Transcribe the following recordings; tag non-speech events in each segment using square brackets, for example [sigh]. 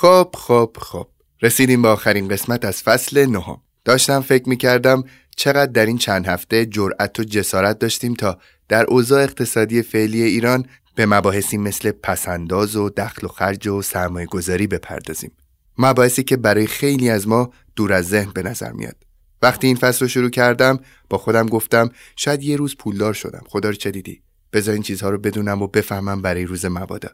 خب خب خب. رسیدیم به آخرین قسمت از فصل نهم. داشتم فکر می‌کردم چقدر در این چند هفته جرأت و جسارت داشتیم تا در اوضاع اقتصادی فعلی ایران به مباحثی مثل پسنداز و دخل و خرج و سرمایه گذاری بپردازیم. مباحثی که برای خیلی از ما دور از ذهن به نظر میاد. وقتی این فصل رو شروع کردم با خودم گفتم شاید یه روز پولدار شدم. خدا رو چه دیدی؟ بذار این چیزها رو بدونم و بفهمم برای روز مبادا.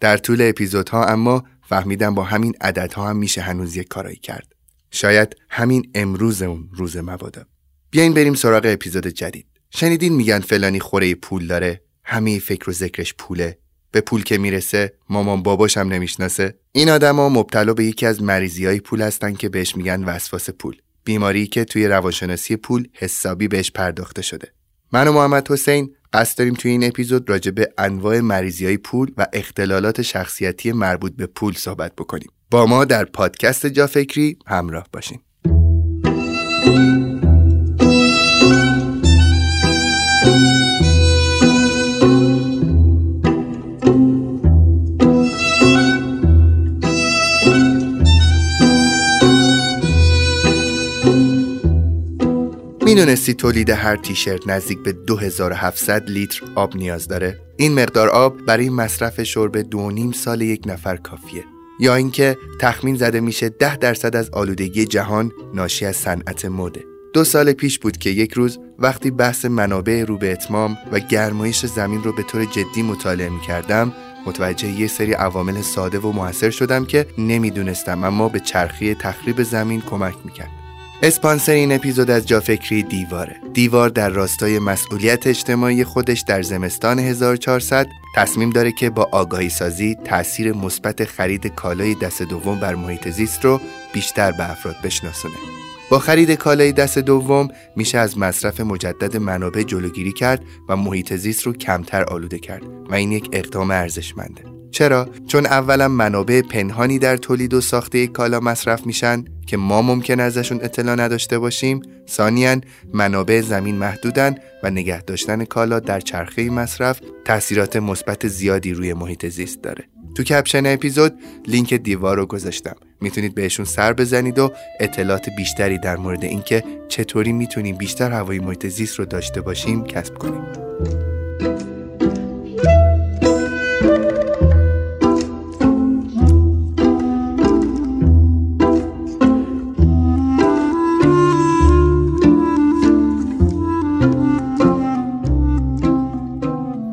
در طول اپیزودها اما فهمیدم با همین عددها هم میشه هنوز یک کارایی کرد. شاید همین امروز اون روز مبادا. بیاین بریم سراغ اپیزود جدید. شنیدین میگن فلانی خوره پول داره همه فکر و ذکرش پوله. به پول که می‌رسه مامان باباش هم نمی‌شناسه. این آدما مبتلا به یکی از مریضی های پول هستن که بهش میگن وسواس پول. بیماری که توی روانشناسی پول حسابی بهش پرداخته شده. من و محمد حسین قصد داریم توی این اپیزود راجع به انواع مریضی های پول و اختلالات شخصیتی مربوط به پول صحبت بکنیم. با ما در پادکست جا فکری همراه باشین. می‌دونستی تولید هر تیشرت نزدیک به 2700 لیتر آب نیاز داره؟ این مقدار آب برای مصرف شرب دو نیم سال یک نفر کافیه. یا اینکه تخمین زده میشه 10 درصد از آلودگی جهان ناشی از صنعت مده. دو سال پیش بود که یک روز وقتی بحث منابع رو به اتمام و گرمایش زمین رو به طور جدی مطالعه می کردم متوجه یه سری عوامل ساده و موثر شدم که نمی‌دونستم اما به چرخی تخریب زمین کمک می‌کرد. اسپانسر این اپیزود از جافکری دیواره. دیوار در راستای مسئولیت اجتماعی خودش در زمستان 1400 تصمیم داره که با آگاهی سازی تاثیر مثبت خرید کالای دست دوم بر محیط زیست رو بیشتر به افراد بشناسونه. با خرید کالای دست دوم میشه از مصرف مجدد منابع جلوگیری کرد و محیط زیست رو کمتر آلوده کرد و این یک اقدام ارزشمنده. چرا؟ چون اولا منابع پنهانی در تولید و ساخته کالا مصرف میشن که ما ممکن ازشون اطلاع نداشته باشیم ثانیا منابع زمین محدودن و نگه داشتن کالا در چرخه مصرف تاثیرات مثبت زیادی روی محیط زیست داره. تو کپشن اپیزود لینک دیوار رو گذاشتم. می‌تونید بهشون سر بزنید و اطلاعات بیشتری در مورد اینکه چطوری می‌تونیم بیشتر هوای محیط زیست رو داشته باشیم کسب کنیم.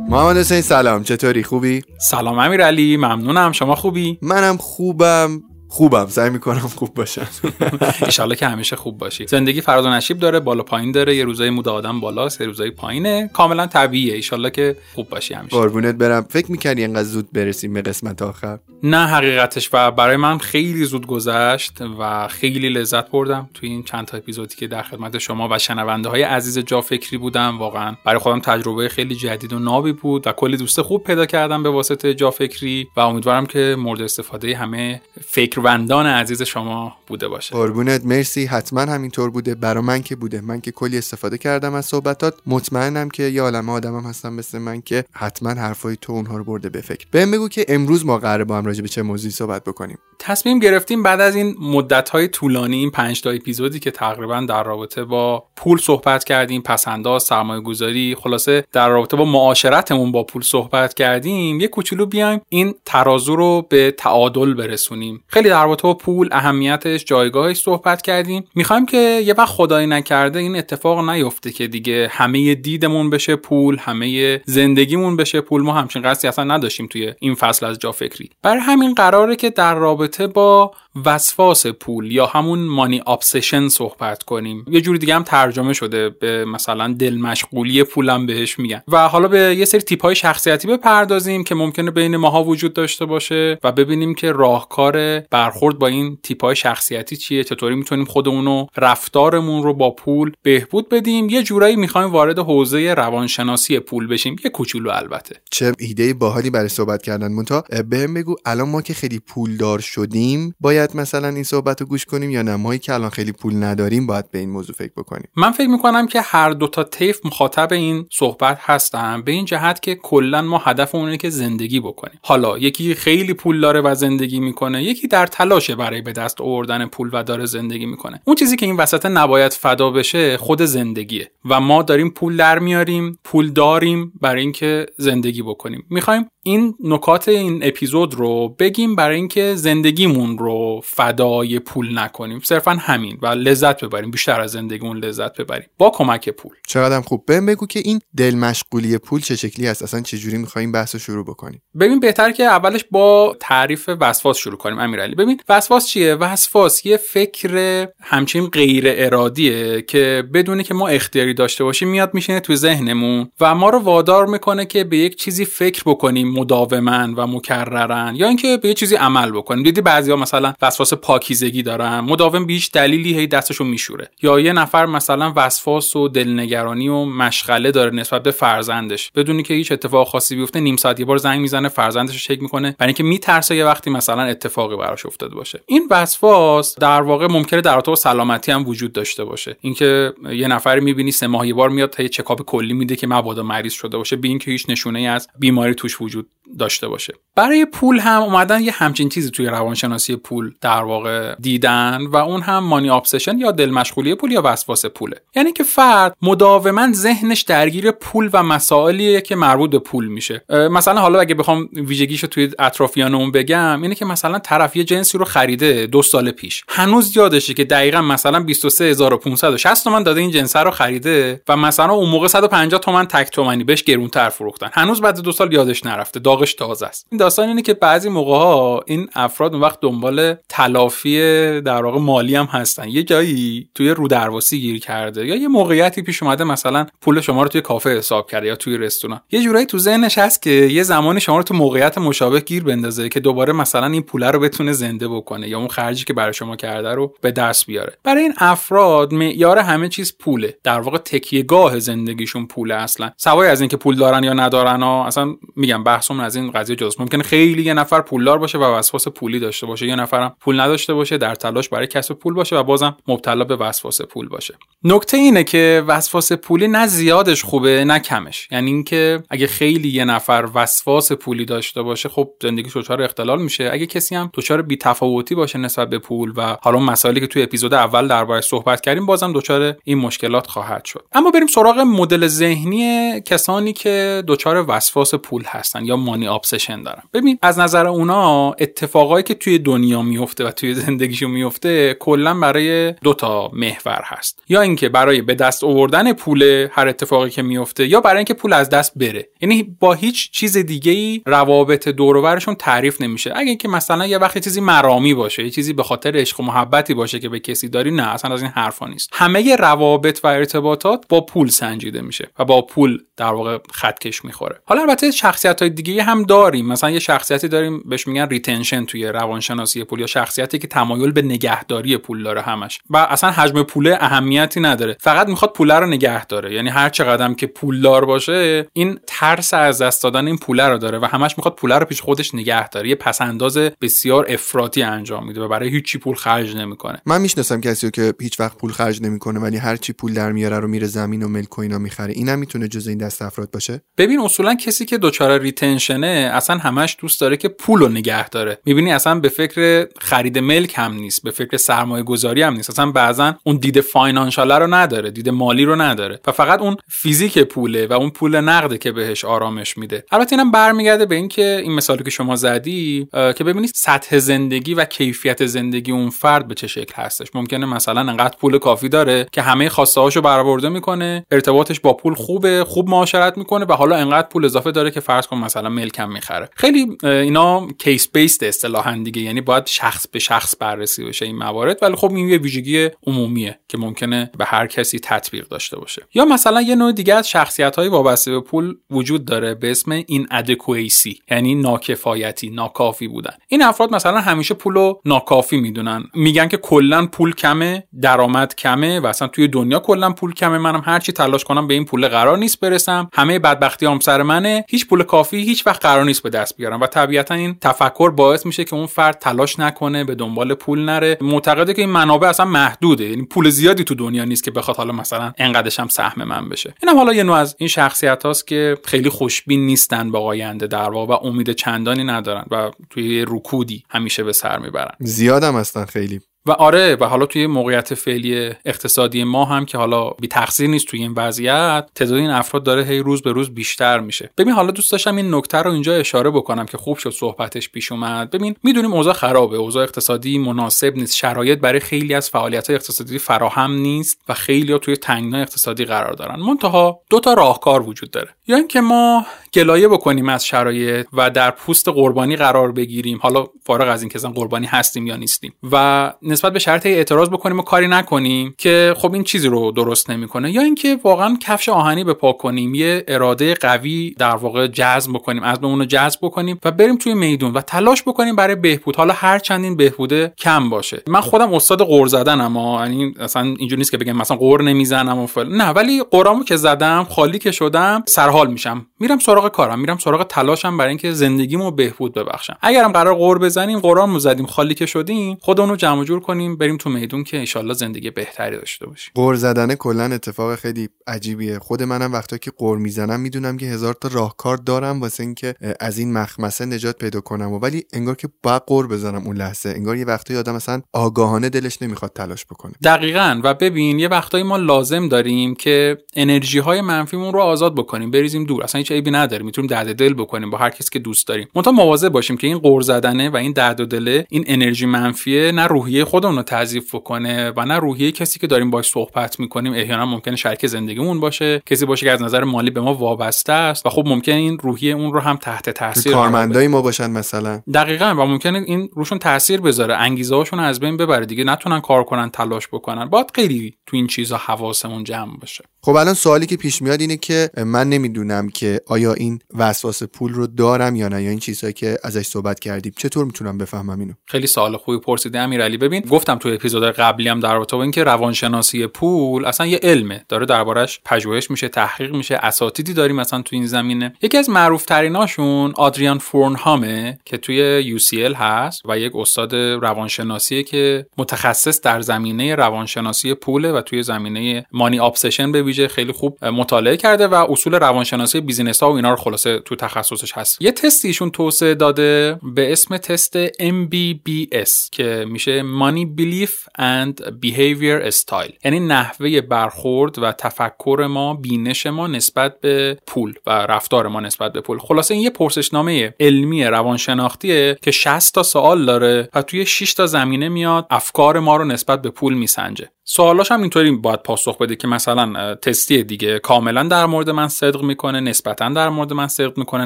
محمد حسین سلام چطوری خوبی؟ سلام امیرعلی ممنونم شما خوبی؟ منم خوبم خوبم سعی می‌کنم خوب باشم. [laughs] ایشالله که همیشه خوب باشی. زندگی فراز و نشیب داره بالا پایین داره یه روزای مود آدم بالاست یه روزای پایینه. کاملا طبیعیه. ایشالله که خوب باشی همیشه. قربونت برم. فکر می‌کنی اینقدر زود برسیم به قسمت آخر؟ نه حقیقتش. و برای من خیلی زود گذشت و خیلی لذت بردم توی این چند تا اپیزودی که در خدمت شما و شنونده های عزیز جا فکری بودم. واقعا برای خودم تجربه خیلی جدید و نابی بود و کلی دوست خوب پیدا کردم به واسطه جا فکری و امیدوارم که مورد استفاده همه فکر فکروندان عزیز شما بوده باشه. قربونت مرسی. حتما همینطور بوده. برا من که بوده. من که کلی استفاده کردم از صحبتات. مطمئنم که یه عالمه آدمم هستم مثل من که حتما حرفای تو اونها رو برده به فکر. بهم بگو که امروز ما قراره با هم راجع به چه موضوعی صحبت بکنیم. تصمیم گرفتیم بعد از این مدت های طولانی این 5 تا اپیزودی که تقریبا در رابطه با پول صحبت کردیم پسنداز سرمایه گذاری خلاصه در رابطه با معاشرتمون با پول صحبت کردیم یه کوچولو بیایم این ترازو رو به تعادل برسونیم. خیلی در رابطه با پول اهمیتش جایگاهش صحبت کردیم. می‌خوایم که یه وقت خدایی نکرده این اتفاق نیفته که دیگه همه دیدمون بشه پول همه زندگیمون بشه پول. ما همچین قصدی اصلا نداشتیم توی این فصل از جا فکری. برای همین قراره که در رابطه با وسواس پول یا همون مانی ابسشن صحبت کنیم. یه جوری دیگه هم ترجمه شده به مثلا دل مشغولی پولم بهش میگن. و حالا به یه سری تیپ های شخصیتی بپردازیم که ممکنه بین ماها وجود داشته باشه و ببینیم که راهکار برخورد با این تیپ های شخصیتی چیه؟ چطوری می‌تونیم خودمون رو رفتارمون رو با پول بهبود بدیم؟ یه جورایی می‌خوایم وارد حوزه روانشناسی پول بشیم. یه کوچولو البته. چه ایده باحالی برای صحبت کردن مونتا. بهم بگو الان ما که خیلی پولدار شدیم باید مثلا این صحبت رو گوش کنیم یا نه؟ مایی که الان خیلی پول نداریم باید به این موضوع فکر بکنیم. من فکر می‌کنم که هر دو تا طیف مخاطب این صحبت هستن. به این جهت که کلا ما هدف اونه که زندگی بکنیم. حالا یکی خیلی پول داره و زندگی می‌کنه یکی در تلاشه برای به دست آوردن پول و داره زندگی می‌کنه. اون چیزی که این وسط نباید فدا بشه خود زندگیه و ما داریم پول در میاریم پول داریم برای اینکه زندگی بکنیم. می‌خوایم این نکات این اپیزود رو بگیم برای اینکه زندگیمون رو فدای پول نکنیم. صرفا همین و لذت ببریم بیشتر از زندگیمون لذت ببریم. با کمک پول. چقدر خوب. بهم بگو که این دل مشغولی پول چه شکلی هست؟ اصلا چه جوری می‌خوایم بحث رو شروع بکنیم؟ ببین بهتر که اولش با تعریف وسواس شروع کنیم امیرعلی. ببین وسواس چیه؟ وسواس یه فکر همچین غیر ارادیه که بدونی که ما اختیاری داشته باشیم میاد میشینه تو ذهنمون و ما رو وادار می‌کنه که به یک چیزی فکر بکنیم مداوما و مکررن یا اینکه به یه چیزی عمل بکنیم. دیدی بعضیا مثلا وسواس پاکیزگی دارن مداوم بیش دلیلی هی دستشو میشوره. یا یه نفر مثلا وسواس و دلنگرانی و مشغله داره نسبت به فرزندش. بدونی که هیچ اتفاق خاصی بیفته نیم ساعت یه بار زنگ می‌زنه فرزندش رو چک می‌کنه. برای اینکه میترسه یه وقتی مثلا اتفاقی براش افتاده باشه. این وسواس در واقع ممکنه در رابطه سلامتی هم وجود داشته باشه. اینکه یه نفر می‌بینی سه ماه یه بار میاد تا یه چکاپ کلی میده که مبادا مریض شده باشه به اینکه هیچ نشونه ای از بیماری توش وجود داشته باشه. برای پول هم اومدن یه همچین چیزی توی روانشناسی پول در واقع دیدن و اون هم مانی ابسشن یا دل مشغولی پول یا وسواس پوله. یعنی که فرد مداوما ذهنش درگیر پول و مسائلیه که مربوط به پول میشه. مثلا حالا اگه بخوام ویژگیشو توی اطرافیانمون بگم اینه که مثلا طرف یه جنسی رو خریده دو سال پیش. هنوز یادشه که دقیقا مثلا 23560 تومن داده این جنس رو خریده و مثلا اون موقع 150 تومن تک تومنی بهش گرونتر فروختن. هنوز بعد دو سال یادش نرفته. داغش تازه است. این داستان اینه که بعضی موقع ها این افراد اون وقت دنبال تلافی در واقع مالی هم هستن. یه جایی توی رو درواسی گیر کرده یا یه موقعیتی پیش اومده مثلا پول شما رو توی کافه حساب کرده یا توی رستوران. یه جورایی تو ذهنش هست که یه زمانی شما رو تو موقعیت مشابه گیر بندازه که دوباره مثلا این پول رو بتونه زنده بکنه یا اون خرجی که برای شما کرده رو به دست بیاره. برای این افراد معیار همه چیز پوله. در واقع تکیهگاه زندگیشون پوله اصلا. سوای از اینکه پول دارن یا ندارن ها اصلا میگم بحثمون از این قضیه جز. ممکنه خیلی یه نفر پولدار باشه و وسواس پولی داشته باشه. یه نفرم پول نداشته باشه در تلاش برای کسب پول باشه و بازم مبتلا به وسواس پول باشه. نکته اینه که وسواس پولی نه زیادش خوبه نه کمش. یعنی اینکه اگه خیلی یه نفر وسواس پولی داشته باشه خب زندگیش دچار اختلال میشه. اگه کسی هم دچار بی‌تفاوتی باشه نسبت به پول و حالا مسائلی که توی اپیزود اول دربارش صحبت کردیم بازم دچار این مشکلات خواهد شد. اما بریم سراغ مدل ذهنی کسانی که دچار وسواس پول هستن یا مانی ابسشن دارن. ببین از نظر اونا اتفاقایی که توی دنیا میفته و توی زندگیشون میفته کلا برای دو تا محور هست. یا اینکه برای به دست آوردن پول هر اتفاقی که میفته یا برای اینکه پول از دست بره. یعنی با هیچ چیز دیگه ای روابط دور تعریف نمیشه. اگه اینکه مثلا یه وقتی چیزی مرامی باشه یه چیزی به خاطر عشق و محبتی باشه که به کسی داری نه اصلا از این حرفا نیست. همه روابط و ارتباطات با پول سنجیده میشه و با پول در واقع خطکش می‌خوره. حالا البته شخصیت های دیگه هم داریم. مثلا یه شخصیتی داریم بهش میگن ریتنشن توی روانشناسی پول یا شخصیتی که تمایل به نگهداری پول داره همش. و اصلا حجم پول اهمیتی نداره. فقط می‌خواد پول رو نگه داره. یعنی هر چقدر که پولدار باشه این ترس از دست دادن این پول رو داره و همش می‌خواد پول رو پیش خودش نگه داره. یه پسنداز بسیار افراطی انجام میده و برای هیچی پول خرج نمی‌کنه. من می‌شناسم کسی که هیچ وقت پول خرج نمی‌کنه ولی هر چی پول در میاره رو میره زمین و ملک و اینا می‌خره. اینم می‌تونه جز این دست افراد باشه؟ ببین اصولا کسی که دچار retention ه اصلا همش دوست داره که پول رو نگه داره. می‌بینی اصلا به فکر خرید ملک هم نیست به فکر سرمایه گذاری هم نیست. اصلا بعضا اون دید financial رو نداره دید مالی رو نداره. و فقط اون فیزیک پوله و اون پول نقده که بهش آرامش میده. البته اینم برمیگرده به اینکه این مثالی که شما زدی که ببینید سطح زندگی و کیفیت زندگی اون فرد به چه شکل هستش. ممکنه مثلا انقدر پول کافی داره که همه خواسته هاشو برآورده می‌کنه ارتباطش با پول خوبه خوب معاشرت می‌کنه و حالا انقدر پول اضافه داره که فرض کن مثلا ملکم می‌خره. خیلی اینا کیس بیسد اصطلاحا دیگه یعنی باید شخص به شخص بررسی بشه این موارد. ولی خب این یه ویژگی عمومیه که ممکنه به هر کسی تطبیق داشته باشه. یا مثلا یه نوع دیگه از شخصیت های وابسته به پول وجود داره به اسم این ادکویسی یعنی ناکفایتی ناکافی بودن. این افراد مثلا همیشه پول رو ناکافی می‌دونن. میگن که کلا پول کمه درآمد کمه و اصلا توی دنیا کلا پول کمه. منم هرچی تلاش کنم به این پول قرار نیست برسم. همه بدبختی هم سر منه. هیچ پول کافی هیچ وقت قرار نیست به دست بیارم. و طبیعتا این تفکر باعث میشه که اون فرد تلاش نکنه به دنبال پول نره. معتقده که این منابع اصلا محدوده. یعنی پول زیادی تو دنیا نیست که بخواد حالا مثلا انقدرش هم سهم من بشه. اینم حالا یه نوع از این شخصیت هاست که خیلی خوشبین نیستن با آینده در واقع و امید چندانی ندارن. و توی رکودی همیشه به سر می‌برن. زیادم هستن خیلی. و آره و حالا توی موقعیت فعلی اقتصادی ما هم که حالا بی تقصیر نیست توی این وضعیت تعداد این افراد داره هی روز به روز بیشتر میشه. ببین حالا دوست داشتم این نکته رو اینجا اشاره بکنم که خوب شد صحبتش پیش اومد. ببین می‌دونیم اوضاع خرابه اوضاع اقتصادی مناسب نیست شرایط برای خیلی از فعالیت اقتصادی فراهم نیست و خیلی ها توی تنگنا اقتصادی قرار دارن. منتها دو تا راهکار وجود داره. یا اینکه ما گلایه بکنیم از شرایط و در پوست قربانی قرار بگیریم. حالا فارغ از اینکه قربانی هستیم یا نیستیم. و نسبت به شرط اعتراض بکنیم و کاری نکنیم که خب این چیزی رو درست نمی‌کنه. یا اینکه واقعا کفش آهنی به پا کنیم یه اراده قوی در واقع جذب بکنیم از رو جذب بکنیم و بریم توی میدون و تلاش بکنیم برای بهبود. حالا هر چند این بهبوده کم باشه. من خودم استاد قور زدن اما یعنی اصلا اینجوری نیست که بگم مثلا قور نمی‌زنم و فل نه ولی قرامو که زدم خالی که شدم سرحال میشم. میرم سراغ کارم میرم سراغ تلاشم برای اینکه زندگیمو بهبود ببخشم. اگرم قرار قور بزنیم قرامو زدیم خالی که شدیم خودمون جمع جور کنیم بریم تو میدون که انشالله زندگی بهتری داشته باشیم. قور زدن کلا اتفاق خیلی عجیبیه. خود منم وقتا که قور می‌زنم می‌دونم که هزار تا راهکار دارم واسه اینکه از این مخمسه نجات پیدا کنم و ولی انگار که باید قور بزنم اون لحظه. انگار یه وقتایی آدم مثلا آگاهانه دلش نمی‌خواد تلاش بکنه. دقیقا. و ببین یه وقتایی ما لازم داریم که انرژی های منفیمون رو آزاد بکنیم بریزیم دور. اصلا هیچ عیبی نداره می‌تونیم درد دل بکنیم با هر کسی که دوست داریم. منتها مواظب باشیم که این قور زدنه و این درد و دله این انرژی منفیه نه روحیه خودمون رو تضعیف بکنه و نه روحیه کسی که داریم باش صحبت می‌کنیم. احیانا ممکنه شریک زندگیمون باشه. کسی باشه که از نظر مالی به ما وابسته است و خب ممکنه این روحیه اون رو هم تحت تاثیر کارمندای ما باشن مثلا. دقیقا و ممکنه این روشون تاثیر بذاره. انگیزه هاشون از بین ببره دیگه. نتونن کار کنن تلاش بکنن. باید خیلی تو این چیزا حواسمون جمع باشه. خب الان سوالی که پیش میاد اینه که من نمی‌دونم که آیا این وسواس پول رو دارم یا نه یا این چیزهایی که ازش صحبت کردیم. چطور می‌تونم بفهمم اینو؟ خیلی سوال خوبی پرسیده امیرعلی. ببین گفتم تو اپیزود قبلی هم در رابطه با اینکه روانشناسی پول اصلا یه علمه. داره دربارش پژوهش میشه تحقیق میشه اساتیدی داریم مثلا تو این زمینه. یکی از معروف تریناشون آدریان فورنهامه که توی UCL هست و یک استاد روانشناسی که متخصص در زمینه روانشناسی پوله و توی زمینه مانی ابسشن به ویژه خیلی خوب مطالعه کرده و اصول روانشناسی بیزینس ها و اینا رو خلاصه تو تخصصش هست. یه تستیشون توسعه داده به اسم تست MBBS که میشه Money Belief and Behavior Style. یعنی نحوه برخورد و تفکر ما بینش ما نسبت به پول و رفتار ما نسبت به پول. خلاصه این یه پرسشنامه علمی روانشناختیه که 60 تا سوال داره و توی 6 تا زمینه میاد افکار ما رو نسبت به پول میسنجه. سوالاش هم اینطوری باید پاسخ بده که مثلا تستی دیگه کاملا در مورد من صدق می‌کنه نسبتا در مورد من صدق می‌کنه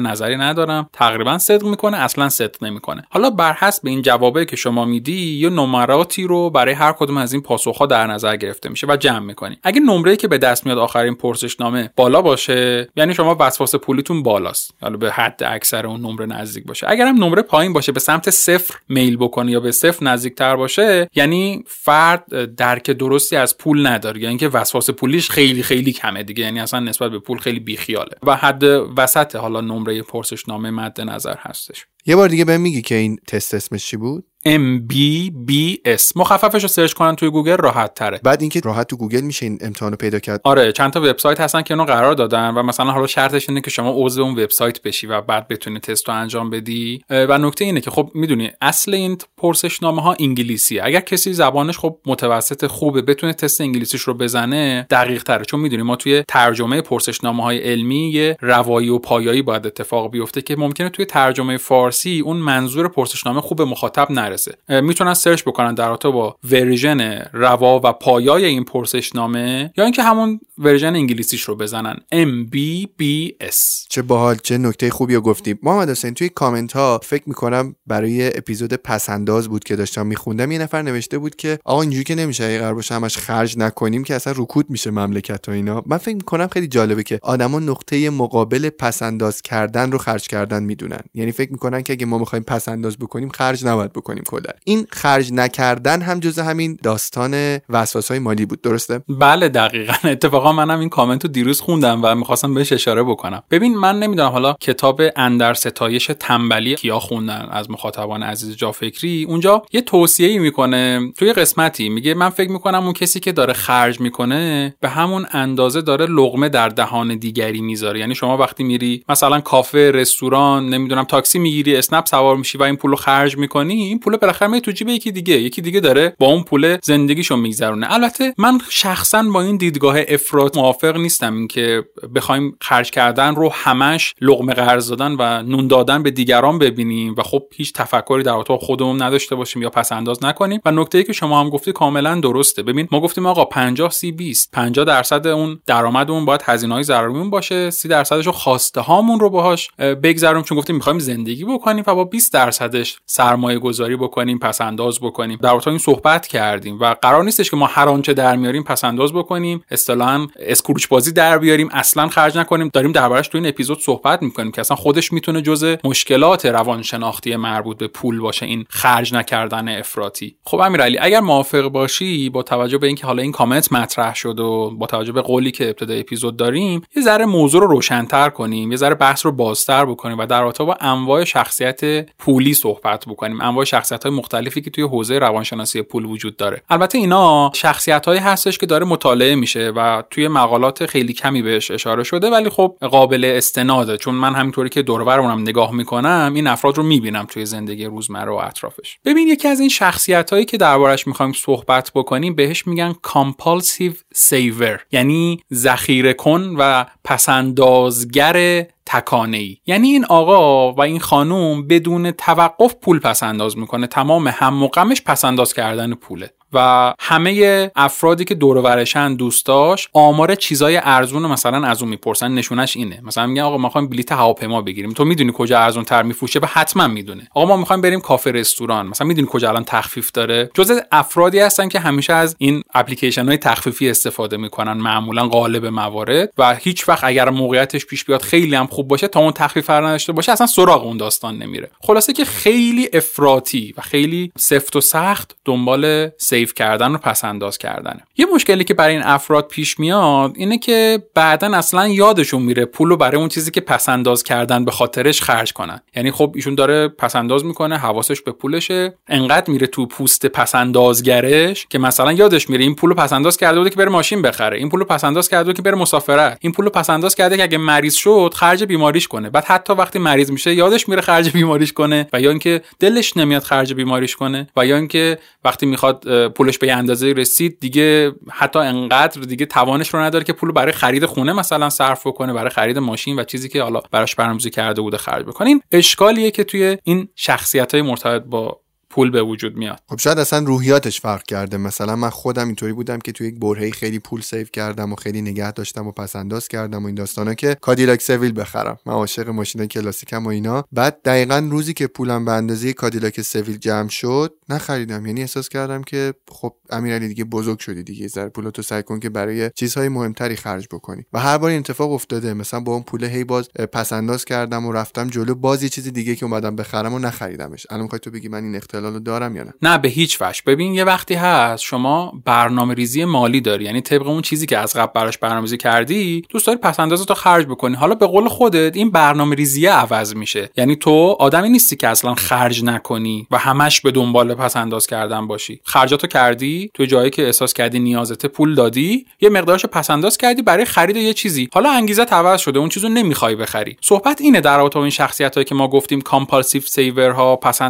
نظری ندارم تقریبا صدق می‌کنه اصلا صدق نمی‌کنه. حالا بر حسب این جوابه که شما میدی یه نمراتی رو برای هر کدوم از این پاسخها در نظر گرفته میشه و جمع می‌کنی. اگه نمره که به دست میاد آخرین پرسشنامه بالا باشه یعنی شما وسواس پولیتون بالاست. حالا به حد اکثر اون نمره نزدیک باشه. اگر هم نمره پایین باشه به سمت صفر میل بکنه یا به صفر نزدیکتر باشه یعنی فرد درک درستی از پول نداره. یعنی که وسواس پولیش خیلی خیلی کمه دیگه. یعنی اصلا نسبت به پول خیلی بیخیاله. و حد وسط حالا نمره پرسشنامه مد نظر هستش. یه بار دیگه بهم میگی که این تست اسمش چی بود؟ MBBS مخففش رو search کنن توی گوگل راحت تره بعد اینکه راحت تو گوگل میشه این امتحان رو پیدا کرد. آره چند تا وبسایت هستن که اونو قرار دادن و مثلا حالا شرطش اینه که شما عضو اون وبسایت بشی و بعد بتونی تست رو انجام بدی. و نکته اینه که خب می‌دونی اصل این پرسشنامه ها انگلیسی اگر کسی زبانش خب متوسط خوبه بتونه تست انگلیسیش رو بزنه دقیق تره چون می‌دونی ما توی ترجمه پرسشنامه های علمی یه روایی و پایایی باید اتفاق بیفته که ممکنه توی ترجمه فارسی اون منظور پرسشنامه خوب مخاطب نرسه می‌تونن search بکنن در رابطه با version روا و پایای این پرسشنامه یا اینکه همون version انگلیسیش رو بزنن. MBBS چه باحال چه نکته خوبی رو گفتی. محمد حسین توی کامنت ها فکر می‌کنم برای اپیزود پس انداز بود که داشتم میخوندم یه نفر نوشته بود که آقا اینجوری که نمیشه اگه قرار باشه همش خرج نکنیم که اصلا رکود میشه مملکت و اینا. من فکر می‌کنم خیلی جالبه که آدما نقطه مقابل پس انداز کردن رو خرج کردن می‌دونن. یعنی فکر می‌کنن که اگه ما بخوایم پس انداز بکنیم خرج نباید بکنیم. کلا. این خرج نکردن هم جزء همین داستان وسواس های مالی بود درسته؟ بله دقیقا. [laughs] اتفاقا منم این کامنت رو دیروز خوندم و می‌خواستم بهش اشاره بکنم. ببین من نمی‌دونم حالا کتاب اندر ستایش تنبلی کیا خوندن از مخاطبان عزیز جافکری اونجا یه توصیه می‌کنه توی قسمتی. میگه من فکر می‌کنم اون کسی که داره خرج می‌کنه به همون اندازه داره لغمه در دهان دیگری می‌ذاره. یعنی شما وقتی میری مثلا کافه رستوران نمی‌دونم تاکسی می‌گیری اسنپ سوار میشی و این پولو خرج می‌کنی این پول بالاخره می تو جیب یکی دیگه یکی دیگه داره با اون پول زندگیشو میگذرونه. البته من شخصا با این دیدگاه افراط موافق نیستم اینکه بخوایم خرج کردن رو همش لقمه قرض دادن و نون دادن به دیگران ببینیم و خب هیچ تفکری در رابطه خودمون نداشته باشیم یا پس انداز نکنیم. و نکته ای که شما هم گفتی کاملا درسته. ببین ما گفتیم آقا 50 30 20 50 درصد اون درآمدمون باید هزینه‌های ضروریمون باشه 30 درصدش رو خواسته هامون رو باهاش بگذرونیم. چون گفتیم می‌خوایم زندگی بکنیم و با 20 درصدش سرمایه گذاری بکنیم پس انداز بکنیم. در این صحبت کردیم و قرار نیستش که ما هر آنچه در میاریم پس انداز بکنیم اصطلاحا اسکروچ بازی در بیاریم اصلا خرج نکنیم. داریم دربارش تو این اپیزود صحبت می‌کنیم که اصلا خودش می‌تونه جزء مشکلات روانشناختی مربوط به پول باشه این خرج نکردن افراطی. خب امیرعلی اگر موافق باشی با توجه به اینکه حالا این کامنت مطرح شد و با توجه به قولی که ابتدای اپیزود داریم یه ذره موضوع رو روشنتر کنیم یه ذره بحث رو بازتر بکنیم و در رابطه با انواع شخصیت پولی صحبت بکنیم. انواع تایپ های مختلفی که توی حوزه روانشناسی پول وجود داره. البته اینا شخصیت هایی هستش که داره مطالعه میشه و توی مقالات خیلی کمی بهش اشاره شده ولی خب قابل استناده. چون من همینطوری که دوربرمونم نگاه می‌کنم این افراد رو می‌بینم توی زندگی روزمره و اطرافش. ببین یکی از این شخصیت هایی که دربارش می‌خوایم صحبت بکنیم بهش میگن compulsive saver یعنی ذخیره کن و پس‌اندازگر تکانه ای یعنی این آقا و این خانوم بدون توقف پول پس انداز می‌کنه. تمام هم و غمش پس انداز کردن پوله. و همه افرادی که دور ورشن دوستاش آمار چیزای ارزون مثلا از اون می‌پرسن. نشونش اینه. مثلا میگن آقا ما می‌خوایم بلیت هواپیما بگیریم. تو می‌دونی کجا ارزون تر میفروشه؟ و حتما می‌دونه. آقا ما می‌خوایم بریم کافه رستوران. مثلا می‌دونی کجا الان تخفیف داره؟ جز افرادی هستن که همیشه از این اپلیکیشن های تخفیفی استفاده می‌کنن. معمولا غالب موارد. و هیچ وقت اگر موقعیتش پیش بیاد خیلی هم خوب باشه تا اون تخفیف نداشته باشه اصلا سراغ اون داستان نمیره. خلاصه که خیلی افراطی و خیلی سفت و سخت دنبال سیف کردن و پس انداز کردنه. یه مشکلی که برای این افراد پیش میاد اینه که بعدا اصلا یادشون میره پول رو برای اون چیزی که پس انداز کردن به خاطرش خرج کنن. یعنی خب ایشون داره پس انداز می‌کنه حواسش به پولشه انقدر میره تو پوست پس اندازگرش که مثلا یادش میره این پولو پس انداز کرده بوده که بره ماشین بخره این پولو پس انداز کرده بوده که بره مسافرت این پولو پس انداز کرده که اگه مریض شد خرج بیماریش کنه. بعد حتی وقتی مریض میشه یادش میره خرج بیماریش کنه و یا اینکه دلش نمیاد خرج بیماریش کنه و یا اینکه وقتی می‌خواد پولش به اندازه رسید دیگه حتی انقدر دیگه توانش رو نداره که پول برای خرید خونه مثلا صرف کنه برای خرید ماشین و چیزی که حالا براش برنامه‌ریزی کرده بوده خرج بکنین اشکالیه که توی این شخصیت های مرتبط با پول به وجود میاد. خب شاید اصلا روحیاتش فرق کرده. مثلا من خودم اینطوری بودم که توی یک برهه خیلی پول save کردم و خیلی نگه داشتم و پس انداز کردم و این داستانا که کادیلاک سویل بخرم. من عاشق ماشین کلاسیکم و اینا. بعد دقیقا روزی که پولم به اندازه کادیلاک سویل جمع شد نخریدم. یعنی احساس کردم که خب امیرعلی دیگه بزرگ شدی دیگه. زر پولتو سعی کن که برای چیزهای مهمتری خرج بکنی. و هر بار این اتفاق افتاده. مثلا با اون پول هی باز پس انداز کردم و رفتم جلو. باز یه چیز دیگه که اومدم بخرم و نخریدمش. الان می‌خوای تو بگی من این اختلالو دارم یا نه؟ نه به هیچ وجه. ببین یه وقتی هست شما برنامه ریزی مالی داری یعنی طبق اون چیزی که از قبل براش برنامه‌ریزی کردی دوست داری پس اندازتو خرج بکنی. حالا به قول خودت این برنامه ریزی عوض میشه. یعنی تو آدمی نیستی که اصلا خرج نکنی و همش به دنبال پس انداز کردن باشی. خرجاتو کردی تو جایی که احساس کردی نیازته پول دادی یه مقدارشو پس انداز کردی برای خرید یه چیزی. حالا انگیزه عوض شده اون چیزو نمی‌خوای بخری. صحبت اینه در رابطه این شخصیتایی که ما گفتیم compulsive saver ها پس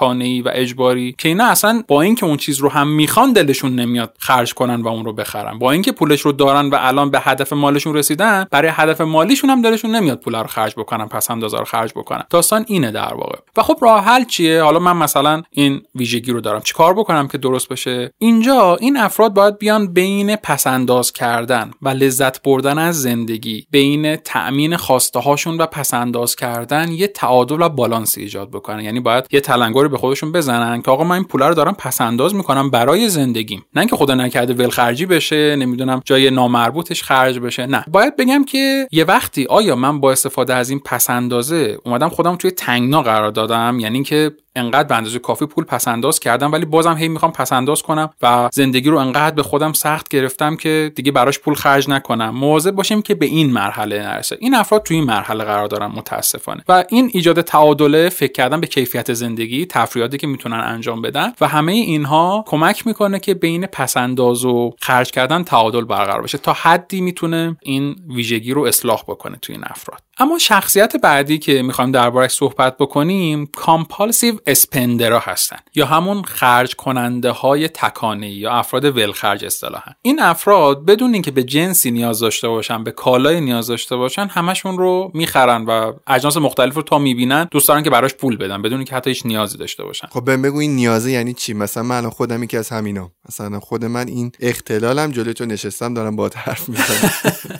تکانه‌ای و اجباری که اینا اصلا با اینکه اون چیز رو هم می‌خوان دلشون نمیاد خرج کنن و اون رو بخرن. با اینکه پولش رو دارن و الان به هدف مالشون رسیدن برای هدف مالیشون هم دلشون نمیاد پول رو خرج بکنن پس اندازه رو خرج بکنن. داستان اینه در واقع. و خب راه حل چیه؟ حالا من مثلا این ویژگی رو دارم. چیکار بکنم که درست بشه؟ اینجا این افراد باید بیان بین پسنداز کردن و لذت بردن از زندگی بین تأمین خواسته هاشون و پسنداز کردن یه تعادل و بالانس ایجاد بکنن. یعنی باید یه تلنگر به خودشون بزنن که آقا من این پول رو دارم پس انداز می‌کنم برای زندگیم. نه اینکه خدا نکرده ولخرجی بشه نمی‌دونم جای نامربوطش خرج بشه. نه. باید بگم که یه وقتی آیا من با استفاده از این پس اندازه اومدم خودم توی تنگنا قرار دادم؟ یعنی اینکه انقدر به اندازه کافی پول پس انداز کردم ولی بازم هی می‌خوام پس انداز کنم و زندگی رو انقدر به خودم سخت گرفتم که دیگه براش پول خرج نکنم. مواظب باشیم که به این مرحله نرسه. این افراد تو این مرحله قرار دارن متاسفانه. و این ایجاد تعادله فکر کردن به کیفیت زندگی تفریحاتی که می‌تونن انجام بدن و همه اینها کمک می‌کنه که بین پس انداز و خرج کردن تعادل برقرار بشه تا حدی می‌تونه این ویژگی رو اصلاح بکنه تو این افراد. اما شخصیت بعدی که می‌خوایم دربارش صحبت بکنیم compulsive spender ا هستن یا همون خرج کننده های تکانه‌ای یا افراد ولخرج اصطلاحا. این افراد بدون اینکه به جنسی نیاز داشته باشن به کالای نیاز داشته باشن همشون رو می‌خرن و اجناس مختلف رو تا می‌بینن دوست دارن که براش پول بدن بدون اینکه حتی هیچ نیازی داشته باشن. خب بهم بگو این نیازه یعنی چی؟ مثلا من الان خودم یکی از همینا. مثلا خود من این اختلالم جلوی تو نشستم دارم با حرف می‌زنم.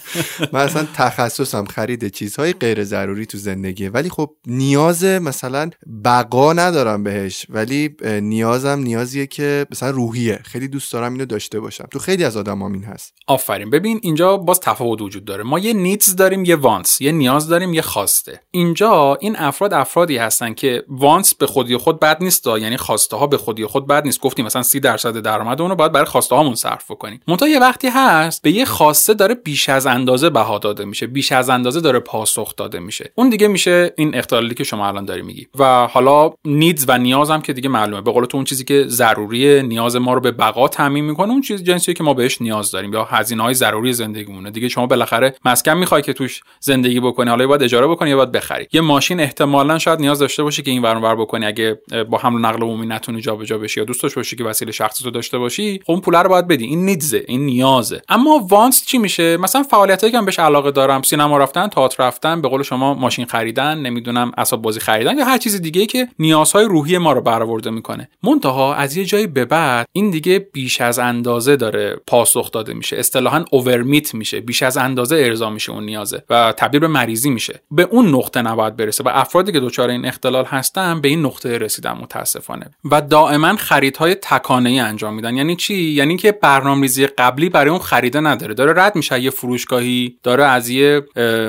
[laughs] من اصلا تخصصم خرید چیزهای غیر ضروری تو زندگیه ولی خب نیاز مثلا بقا ندارم بهش. ولی نیازم نیازیه که مثلا روحیه. خیلی دوست دارم اینو داشته باشم. تو خیلی از آدم این هست. آفرین. ببین اینجا باز تفاوت وجود داره. ما یه نیدز داریم یه وانس. یه نیاز داریم یه خواسته. اینجا این افراد افرادی هستن که وانس به خودی خود بد نیست. یعنی خواسته ها به خودی خود بد نیست. گفتیم مثلا 30 درصد درآمد اونو باید برای خواسته هامون صرف بکنیم. منتها یه وقتی هست به یه خواسته داره بیش از اندازه بها داده میشه. بیش از اندازه داره پاسخ داده میشه. اون دیگه میشه این اختلالی که شما الان داری میگی. و حالا نیدز و نیازم که دیگه معلومه. به قول تو اون چیزی که ضروریه نیاز ما رو به بقا تامین می‌کنه اون چیز جنسیه که ما بهش نیاز داریم. یا هزینه های ضروری زندگیمونه. دیگه شما بالاخره مسکن می‌خوای که توش زندگی بکنی حالا باید اجاره بکنی یا باید بخری. یه ماشین احتمالا شاید نیاز داشته باشه که این ور بر بکنی. اگه با حمل و نقل عمومی نتونی جابجا بشی یا دوست باشی که وسیله شخصی تو داشته باشی خب اون پول رو باید بدی. این نیدزه این نیازه. اما وانس چی میشه؟ مثلا فعالیتایی که بهش علاقه دارم سینما رفتن تئاتر رفتن به قول شما ماشین خریدن نمی‌دونم اسباب بازی خریدن یا هر چیز دیگه که نیازهای روحی ما رو برآورده می‌کنه. منتها از یه جایی به بعد این دیگه بیش از اندازه داره پاسخ داده میشه. اصطلاحا اوورمیت میشه. بیش از اندازه ارضا میشه اون نیازه و تبدیل به مریضی میشه. به اون نقطه نباید برسه و افرادی که دچار این اختلال هستن به این نقطه رسیدن متاسفانه. و دائما خریدهای تکانه ای انجام میدن. یعنی چی؟ یعنی که برنامه‌ریزی قبلی برای اون خریده نداره. داره رد میشه. یه فروشگاهی داره از یه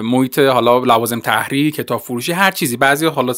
محیط حالا لوازم تحریر کتاب فروشی هر چیزی. بعضی حالا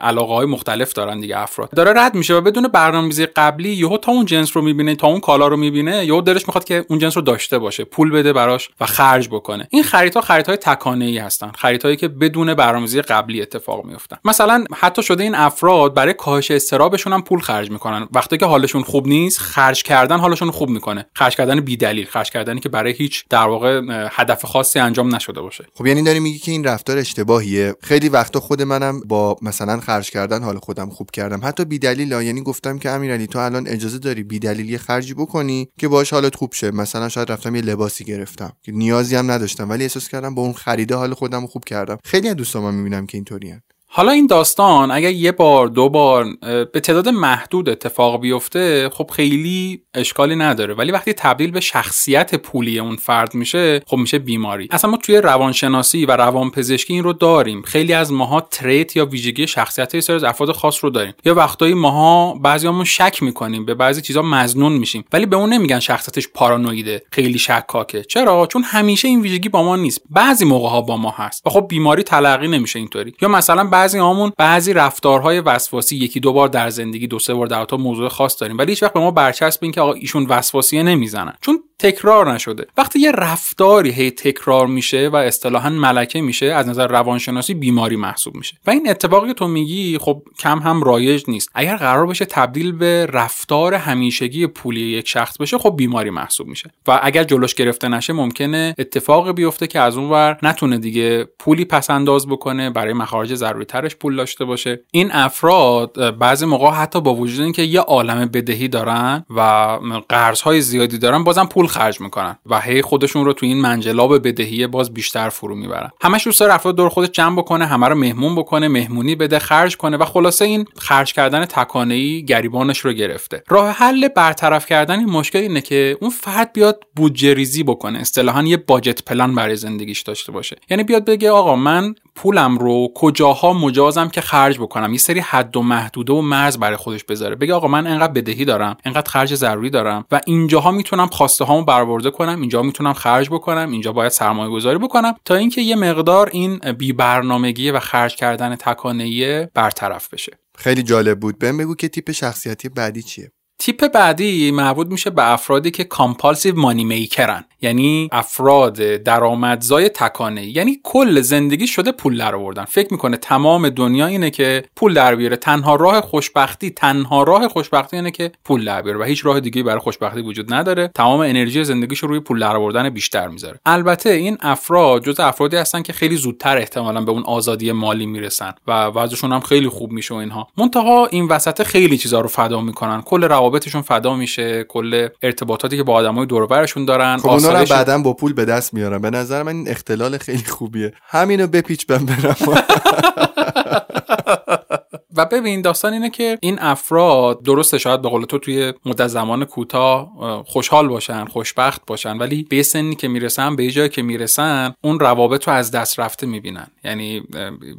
علاقه های مختلف دارن دیگه افراد. داره رد میشه و بدون برنامه‌ریزی قبلی یهو تا اون جنس رو می‌بینه تا اون کالا رو می‌بینه یهو دلش می‌خواد که اون جنس رو داشته باشه پول بده براش و خرج بکنه. این خریدها خریدهای تکانه ای هستن خریدهایی که بدون برنامه‌ریزی قبلی اتفاق میفتن مثلا حتی شده این افراد برای کاهش استرابشون هم پول خرج می‌کنن. وقتی که حالشون خوب نیست خرج کردن حالشون خوب می‌کنه. خرج کردن بی دلیل خرج کردنی که برای هیچ در واقع هدف خاصی انجام نشده باشه. خب یعنی داری میگی که این رفتار اشتباهیه. خیلی وقتا خود منم با مثلا خرج کردن حال خودم خوب کردم. حتی بی دلیل یعنی گفتم که امیرعلی تو الان اجازه داری بی دلیل یه خرجی بکنی که باش حالت خوب شه. مثلا شاید رفتم یه لباسی گرفتم که نیازی هم نداشتم ولی احساس کردم با اون خریده حال خودم خوب کردم. خیلی از دوستام می‌بینم که اینطوریه حالا این داستان اگر یه بار دو بار به تعداد محدود اتفاق بیفته خب خیلی اشکالی نداره. ولی وقتی تبدیل به شخصیت پولی اون فرد میشه خب میشه بیماری. اصلا ما توی روانشناسی و روانپزشکی این رو داریم. خیلی از ماها تریت یا ویژگی شخصیت یه سری افراد خاص رو داریم. یا وقتایی ماها بعضیامون شک می‌کنیم به بعضی چیزا مزنون میشیم. ولی به اون نمیگن شخصیتش پارانویده خیلی شکاکه. چرا؟ چون همیشه این ویژگی با ما نیست. بعضی موقع ها با ما هست. و خب بیماری تلقی نمیشه اینطوری. یا مثلا بعضی همون بعضی رفتارهای وسواسی یکی دو بار در زندگی دو سه بار در تا موضوع خاص داریم. ولی هیچ وقت به ما برچسب این که آقا ایشون وسواسیه نمی‌زنن. چون تکرار نشده. وقتی یه رفتاری هی تکرار میشه و اصطلاحا ملکه میشه از نظر روانشناسی بیماری محسوب میشه. و این اتفاقی تو میگی خب کم هم رایج نیست. اگر قرار باشه تبدیل به رفتار همیشگی پولی یک شخص بشه خب بیماری محسوب میشه. و اگر جلوش گرفته نشه ممکنه اتفاقی بیفته که از اون ور نتونه دیگه پولی پس انداز بکنه برای مخارج ضروری ترش پول داشته باشه. این افراد بعضی موقع حتی با وجود اینکه یه عالم بدهی دارن و قرض زیادی دارن بازم پول خرج می‌کنن و هی خودشون رو تو این منجلاب بدهی باز بیشتر فرو می‌برن. همش دوست داره دور خودش جمع بکنه همه رو مهمون بکنه مهمونی بده خرج کنه و خلاصه این خرج کردن تکانه ای گریبانش رو گرفته. راه حل برطرف کردن این مشکل اینه که اون فرد بیاد بودجه ریزی بکنه اصطلاحا یه باجت پلان برای زندگیش داشته باشه. یعنی بیاد بگه آقا من پولم رو کجاها مجازم که خرج بکنم. یه سری حد و محدوده و مرز برای خودش بذاره. بگه آقا من انقدر بدهی دارم انقدر خرج ضروری دارم و اینجاها می‌تونم خواسته هامو برآورده کنم اینجا می‌تونم خرج بکنم اینجا باید سرمایه گذاری بکنم تا اینکه یه مقدار این بی برنامگی و خرج کردن تکانه‌ای برطرف بشه. خیلی جالب بود. بهم بگو که تیپ شخصیتی بعدی چیه؟ تیپ بعدی مربوط میشه به افرادی که compulsive money maker ن. یعنی افراد درآمدزای تکانه‌ای. یعنی کل زندگی شده پول در آوردن. فکر می‌کنه تمام دنیا اینه که پول در بیاره. تنها راه خوشبختی تنها راه خوشبختی اینه که پول در بیاره و هیچ راه دیگه برای خوشبختی وجود نداره. تمام انرژی زندگیش روی پول در آوردن بیشتر می‌ذاره. البته این افراد جز افرادی هستن که خیلی زودتر احتمالا به اون آزادی مالی می‌رسن و وضعشون هم خیلی خوب میشه اینها. منتها این وسط خیلی چیزا رو فدا می‌کنن. کل روابطشون فدا میشه کل ارتباطاتی که با آدمای دور دارن خب اونا رو بعدا با پول به دست میارم به نظر من این اختلال خیلی خوبیه. همینو بپیچ بم برم. [laughs] و ببین داستان اینه که این افراد درسته شاید به قول تو توی مدت زمان کوتاه خوشحال باشن خوشبخت باشن ولی به سنی که می‌رسن به جایی که می‌رسن اون روابط رو از دست رفته می‌بینن. یعنی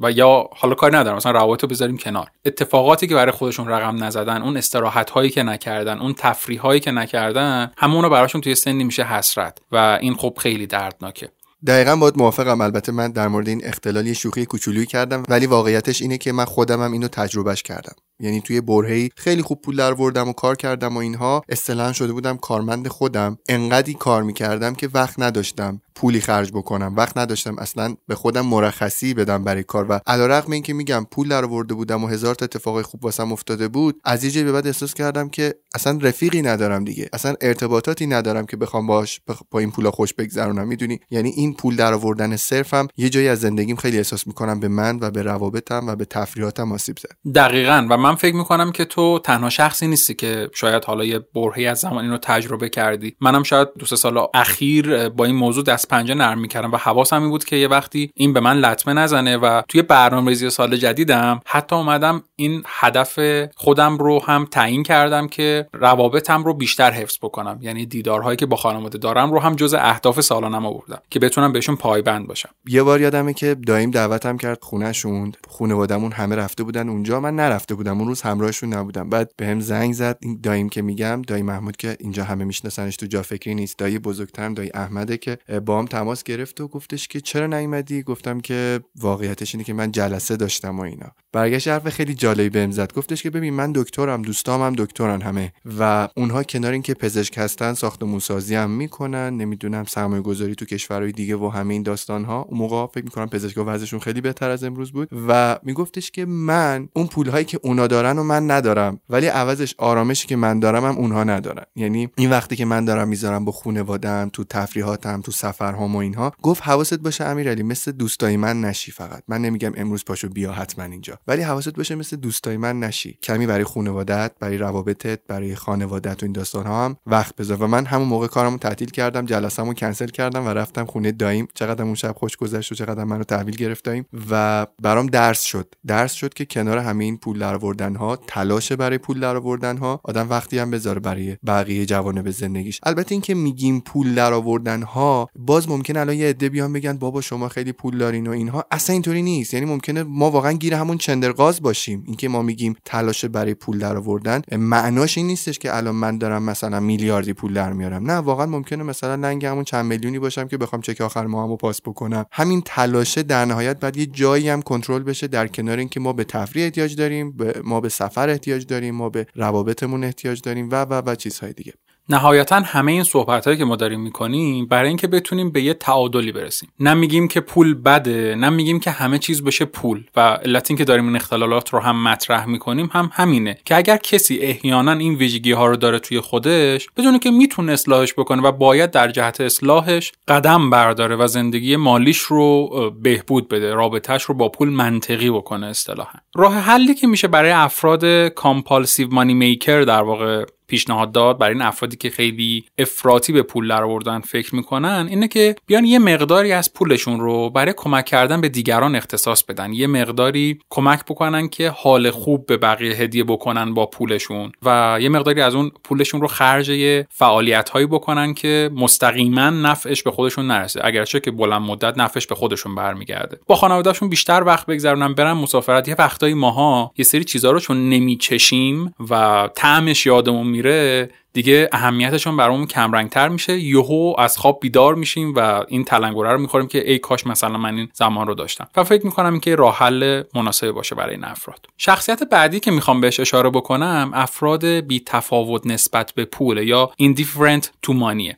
و یا حالا کاری ندارم مثلا روابط رو بذاریم کنار. اتفاقاتی که برای خودشون رقم نزدن اون استراحت هایی که نکردن اون تفریح هایی که نکردن همون رو براشون توی سنی میشه حسرت. و این خب خیلی دردناکه. دقیقا باید موافقم. البته من در مورد این اختلال یه شوخی کوچولویی کردم ولی واقعیتش اینه که من خودمم اینو تجربهش کردم. یعنی توی برهی خیلی خوب پول در و کار کردم و اینها. اصطلاحا شده بودم کارمند خودم. انقدی کار می‌کردم که وقت نداشتم پولی خرج بکنم. وقت نداشتم اصلا به خودم مرخصی بدم برای کار. و علیرغم اینکه میگم پول در آورده بودم و هزار تا اتفاق خوب واسم افتاده بود از یه به بعد احساس کردم که اصلا رفیقی ندارم دیگه. اصلا ارتباطاتی ندارم که بخوام باش با این پولا خوش بگذرونم. می‌دونی؟ یعنی این پول در آوردن صرفم یه جایی از زندگیم خیلی احساس می‌کنم به من و به روابطم و به تفریحاتم آسیب زد. دقیقا. و من فکر می‌کنم که تو تنها شخصی نیستی که شاید حالا یه برهی از زمان اینو تجربه کردی. منم شاید دو سه سال اخیر با این موضوع دست پنجه نرم می‌کردم و حواسم این بود که یه وقتی این به من لطمه نزنه و توی برنامه‌ریزی سال جدیدم حتی اومدم این هدف خودم رو هم تعیین کردم که روابطم رو بیشتر حفظ بکنم. یعنی دیدارهایی که با خانواده دارم رو هم جز اهداف سالانم آوردم که بتونم بهشون پایبند باشم. یه بار یادمه که دایم دعوتم کرد خونهشون خانوادهمون همه رفته بودن اونجا من نرفته بودم. اون روز همراهشون نبودم. بعد بهم زنگ زد این دایم که میگم دایی محمود که اینجا همه میشناسنش تو جا فکری نیست. دایی بزرگترم دایی احمده که با هم تماس گرفت و گفتش که چرا نیومدی؟ گفتم که واقعیتش اینه که من جلسه داشتم و اینا. برگشت حرف خیلی جالبی بهم زد. گفتش که ببین من دکترم دوستام هم دکترن همه. و اونها کنار اینکه پزشک هستن ساختمون سازی هم می‌کنن. نمی‌دونم سرمایه گذاری تو کشورهای دیگه و همه این داستان ها اون موقع فکر می‌کنم پزشکا وضعشون خیلی بهتر از امروز بود. و میگفتش که من اون پولهایی که اونا دارن و من ندارم. ولی عوضش آرامشی که من دارم هم اونها ندارن. یعنی این وقتی که من دارم می‌ذارم با خانواده‌ام تو تفریحاتم تو سفرهام و اینها گفت حواست باشه امیرعلی مثل دوستای من نشی فقط. من نمیگم امروز پاشو بیا حتما اینجا. ولی حواست باشه مثل دوستای من نشی. کمی برای خانوادت برای روابطت برای خانوادت و این داستان ها هم وقت بذار. و من همون موقع کارمو تعطیل کردم جلسه‌مو کنسل کردم و رفتم خونه دایم چقدر اون شب خوش گذشت و چقدر منو تحویل گرفت دایم و برام درس شد. درس شد که کنار همه این پول در ها تلاش برای پول در آوردن ها آدم وقتی هم بذاره برای بقیه جوانب زندگیش. البته اینکه میگیم پول در آوردن ها باز ممکن الان یه عده بیان بگن بابا شما خیلی پول دارین و اینها. اصلا اینطوری نیست. یعنی ممکنه ما واقعا گیر همون چندرغاز باشیم. اینکه ما میگیم تلاش برای پول در آوردن معناش این نیستش که الان من دارم مثلا میلیاردی پول در میارم. نه واقعا ممکنه مثلا لنگ همون چند میلیونی باشم که بخوام چک آخر ماهمو پاس بکنم. همین تلاشه در نهایت بعد یه جایی هم کنترل بشه در کنار اینکه ما به تفریح احتیاج داریم ما به سفر احتیاج داریم ما به روابطمون احتیاج داریم و و و چیزهای دیگه. نهایتا همه این صحبت هایی که ما داریم می‌کنیم برای اینکه بتونیم به یه تعادلی برسیم. نه میگیم که پول بده نه میگیم که همه چیز بشه پول. و علت که داریم این اختلالات رو هم مطرح می‌کنیم هم همینه که اگر کسی احیانا این ویژگی ها رو داره توی خودش بدونه که می‌تونه اصلاحش بکنه و باید در جهت اصلاحش قدم برداره و زندگی مالیش رو بهبود بده رابطهش رو با پول منطقی بکنه اصطلاحا. راه حلی که میشه برای افراد کامپالسیو مانی میکر در واقع پیشنهاد داد برای این افرادی که خیلی افراطی به پول در فکر می‌کنن اینه که بیان یه مقداری از پولشون رو برای کمک کردن به دیگران اختصاص بدن. یه مقداری کمک بکنن که حال خوب به بقیه هدیه بکنن با پولشون و یه مقداری از اون پولشون رو خرج فعالیت هایی بکنن که مستقیما نفعش به خودشون نرسه. اگرچه که بلند مدت نفعش به خودشون برمیگرده. با خانوادهشون بیشتر وقت بگذرونن برن مسافرت. یه وقتایی ماها یه سری چیزها رو چون نمیچشیم و طعمش یادمون میره دیگه اهمیتشون برامون کمرنگتر میشه. یهو از خواب بیدار میشیم و این تلنگره رو می‌خوریم که ای کاش مثلا من این زمان رو داشتم. و فکر می‌کنم که راه حل مناسبی باشه برای این افراد. شخصیت بعدی که می‌خوام بهش اشاره بکنم افراد بی تفاوت نسبت به پول یا indifferent to money